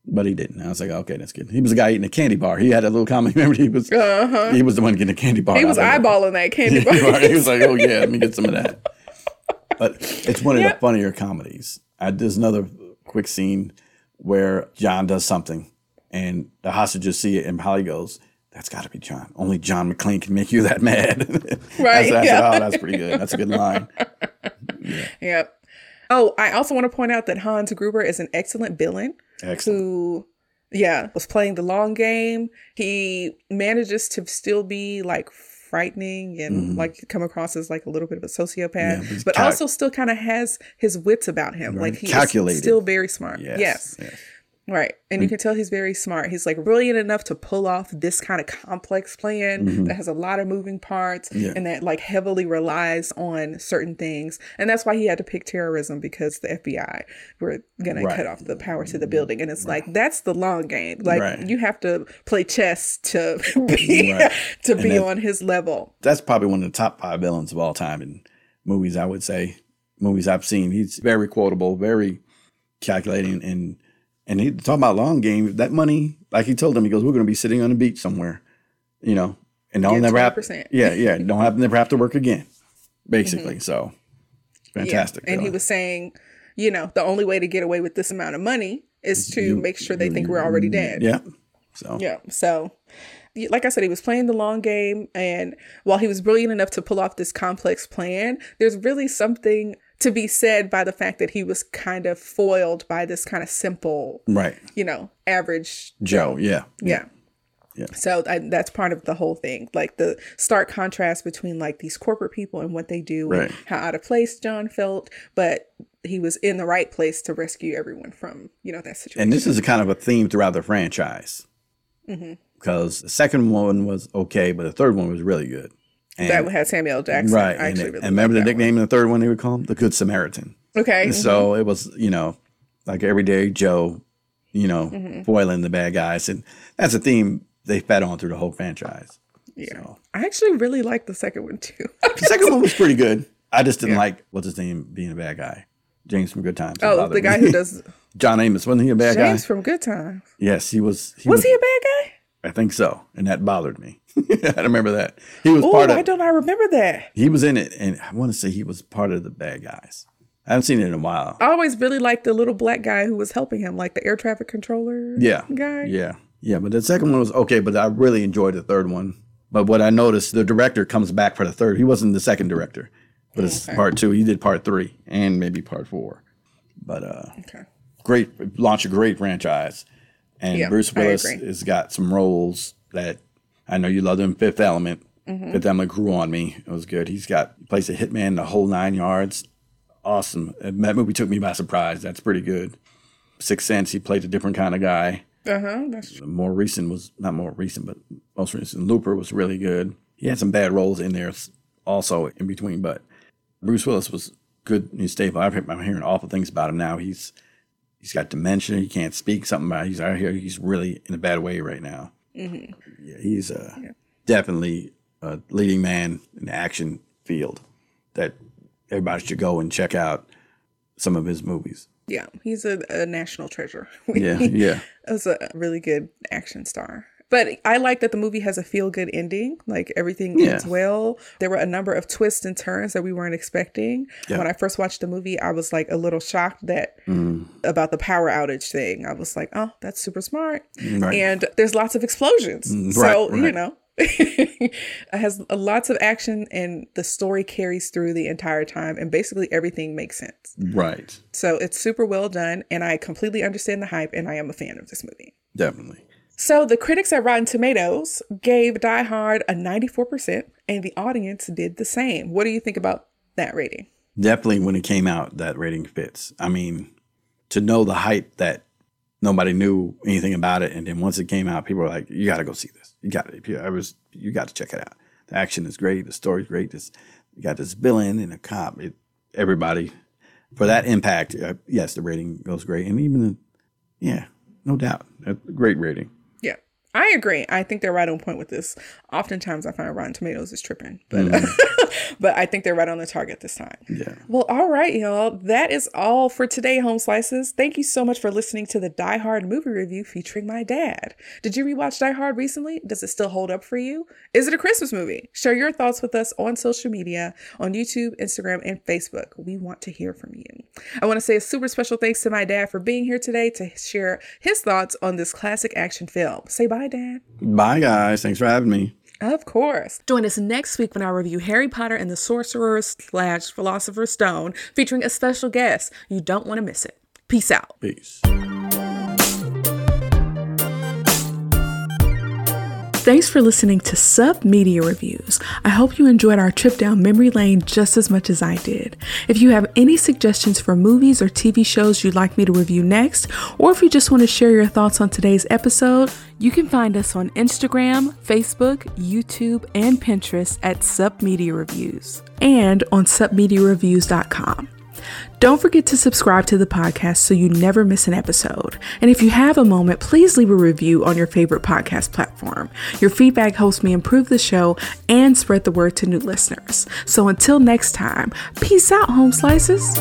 B: But he didn't. I was like, okay, that's good. He was a guy eating a candy bar. He had a little comment. *laughs* Remember, he was uh-huh. he was the one getting a candy bar.
A: He was
B: out of it.
A: eyeballing that candy *laughs* bar.
B: He was like, oh yeah, let me get some of that. But it's one of
A: Yep.
B: the funnier comedies. I, there's another quick scene where John does something and the hostages see it and Holly goes, that's got to be John. Only John McClane can make you that *laughs* mad.
A: Right,
B: said,
A: yeah.
B: oh, that's pretty good. That's a good line. *laughs*
A: Yep. Oh, I also want to point out that Hans Gruber is an excellent villain
B: Excellent.
A: who, yeah, was playing the long game. He manages to still be like frightening and like come across as like a little bit of a sociopath,
B: Mm-hmm. Yeah, but
A: but
B: cal-
A: also still kind of has his wits about him.
B: Right.
A: Like he's still very smart.
B: Yes.
A: yes.
B: yes.
A: Right. And you mm. can tell he's very smart. He's like brilliant enough to pull off this kind of complex plan mm-hmm. that has a lot of moving parts
B: Yeah.
A: and that like heavily relies on certain things. And that's why he had to pick terrorism because the FBI were going to cut off the power to the building. And it's like, that's the long game. Like
B: Right.
A: you have to play chess to *laughs* be,
B: Right.
A: to be on his level.
B: That's probably one of the top five villains of all time in movies. I would say movies I've seen. He's very quotable, very calculating, and and he talking about long game. That money, like he told them, he goes, "We're going to be sitting on the beach somewhere, you know, and don't never have
A: 20%.
B: yeah yeah don't have never have to work again, basically." Mm-hmm. So fantastic.
A: Yeah. And he was saying, you know, the only way to get away with this amount of money is to
B: You-
A: make sure they think we're already mm, dead.
B: yeah. So
A: Yeah. So, like I said, he was playing the long game. And while he was brilliant enough to pull off this complex plan, there's really something to be said by the fact that he was kind of foiled by this kind of simple,
B: right,
A: you know, average.
B: Joe. Yeah,
A: Yeah.
B: Yeah.
A: So I, that's part of the whole thing, like the stark contrast between like these corporate people and what they do,
B: Right.
A: and how out of place John felt, but he was in the right place to rescue everyone from you know that situation.
B: and this is a kind of a theme throughout the franchise.
A: Mm-hmm.
B: Because the second one was okay, but the third one was really good. And,
A: that had Samuel Jackson.
B: right.
A: I
B: And,
A: actually
B: and remember the nickname in the third one they would call him? The Good Samaritan.
A: Okay.
B: So it was, you know, like everyday Joe, you know,
A: Mm-hmm.
B: foiling the bad guys. And that's a theme they fed on through the whole franchise.
A: Yeah.
B: So.
A: I actually really liked the second one too. *laughs*
B: The second one was pretty good. I just didn't like, what's his name, being a bad guy. James from Good Times.
A: Oh, the guy
B: me.
A: who does *laughs*
B: John Amos, wasn't he a bad
A: James
B: guy?
A: James from Good Times.
B: Yes, he was. He
A: Was he a bad guy?
B: I think so, and that bothered me. *laughs* I remember that he was
A: Oh,
B: part of.
A: why don't I remember that?
B: he was in it, and I want to say he was part of the bad guys. I haven't seen it in a while.
A: I always really liked the little black guy who was helping him, like the air traffic controller.
B: Yeah,
A: Guy.
B: yeah, yeah. But the second one was okay, but I really enjoyed the third one. But what I noticed, the director comes back for the third. He wasn't the second director, but it's part two. He did part three and maybe part four. But uh,
A: Okay.
B: great launch a great franchise, and
A: Yeah,
B: Bruce Willis has got some roles that I know you love him. Fifth Element,
A: Mm-hmm.
B: Fifth Element grew on me. It was good. He's got he plays a hitman the whole nine yards. Awesome. And That movie took me by surprise. That's pretty good. Sixth Sense, he played a different kind of guy.
A: Uh huh. That's
B: The more recent was not more recent, but most recent Looper was really good. He had some bad roles in there also in between, but Bruce Willis was good. He's stable. Heard- I'm hearing awful things about him now. He's he's got dementia. He can't speak. Something about he's I hear he's really in a bad way right now. Yeah, he's uh, definitely a leading man in the action field that everybody should go and check out some of his movies.
A: yeah. He's a, a national treasure. *laughs*
B: Yeah, yeah.
A: As a really good action star. But I like that the movie has a feel good ending. Like everything
B: Yeah.
A: ends well. There were a number of twists and turns that we weren't expecting.
B: Yeah.
A: When I first watched the movie, I was like a little shocked that
B: Mm.
A: about the power outage thing. I was like, oh, that's super smart.
B: Right.
A: And there's lots of explosions.
B: Mm,
A: so,
B: right,
A: you know. *laughs* it has lots of action and the story carries through the entire time and basically everything makes sense.
B: Right.
A: So it's super well done and I completely understand the hype and I am a fan of this movie.
B: Definitely.
A: So the critics at Rotten Tomatoes gave Die Hard a 94% and the audience did the same. What do you think about that rating?
B: Definitely when it came out, that rating fits. I mean, to know the hype that nobody knew anything about it, and then once it came out, people were like, "You got to go see this. You got to. I was. You got to check it out. The action is great. The story's great. This you got this villain and a cop. It, everybody for that impact. Uh, yes, the rating goes great, and even the, yeah, no doubt, a great rating.
A: I agree. I think they're right on point with this. Oftentimes I find Rotten Tomatoes is tripping, but mm. *laughs* but I think they're right on the target this time.
B: Yeah.
A: Well, all right, y'all. That is all for today, Home Slices. Thank you so much for listening to the Die Hard movie review featuring my dad. Did you rewatch Die Hard recently? Does it still hold up for you? Is it a Christmas movie? Share your thoughts with us on social media, on YouTube, Instagram, and Facebook. We want to hear from you. I want to say a super special thanks to my dad for being here today to share his thoughts on this classic action film. Say bye, Dad.
B: Bye, guys. Thanks for having me.
A: Of course. Join us next week when I review Harry Potter and the Sorcerer's slash Philosopher's Stone, featuring a special guest. You don't want to miss it. Peace out.
B: Peace.
A: Thanks for listening to Sup Media Reviews. I hope you enjoyed our trip down memory lane just as much as I did. If you have any suggestions for movies or TV shows you'd like me to review next, or if you just want to share your thoughts on today's episode, you can find us on Instagram, Facebook, YouTube, and Pinterest at Sup Media Reviews and on supmediareviews.com. Don't forget to subscribe to the podcast so you never miss an episode. And if you have a moment, please leave a review on your favorite podcast platform. Your feedback helps me improve the show and spread the word to new listeners. So until next time, peace out, home slices.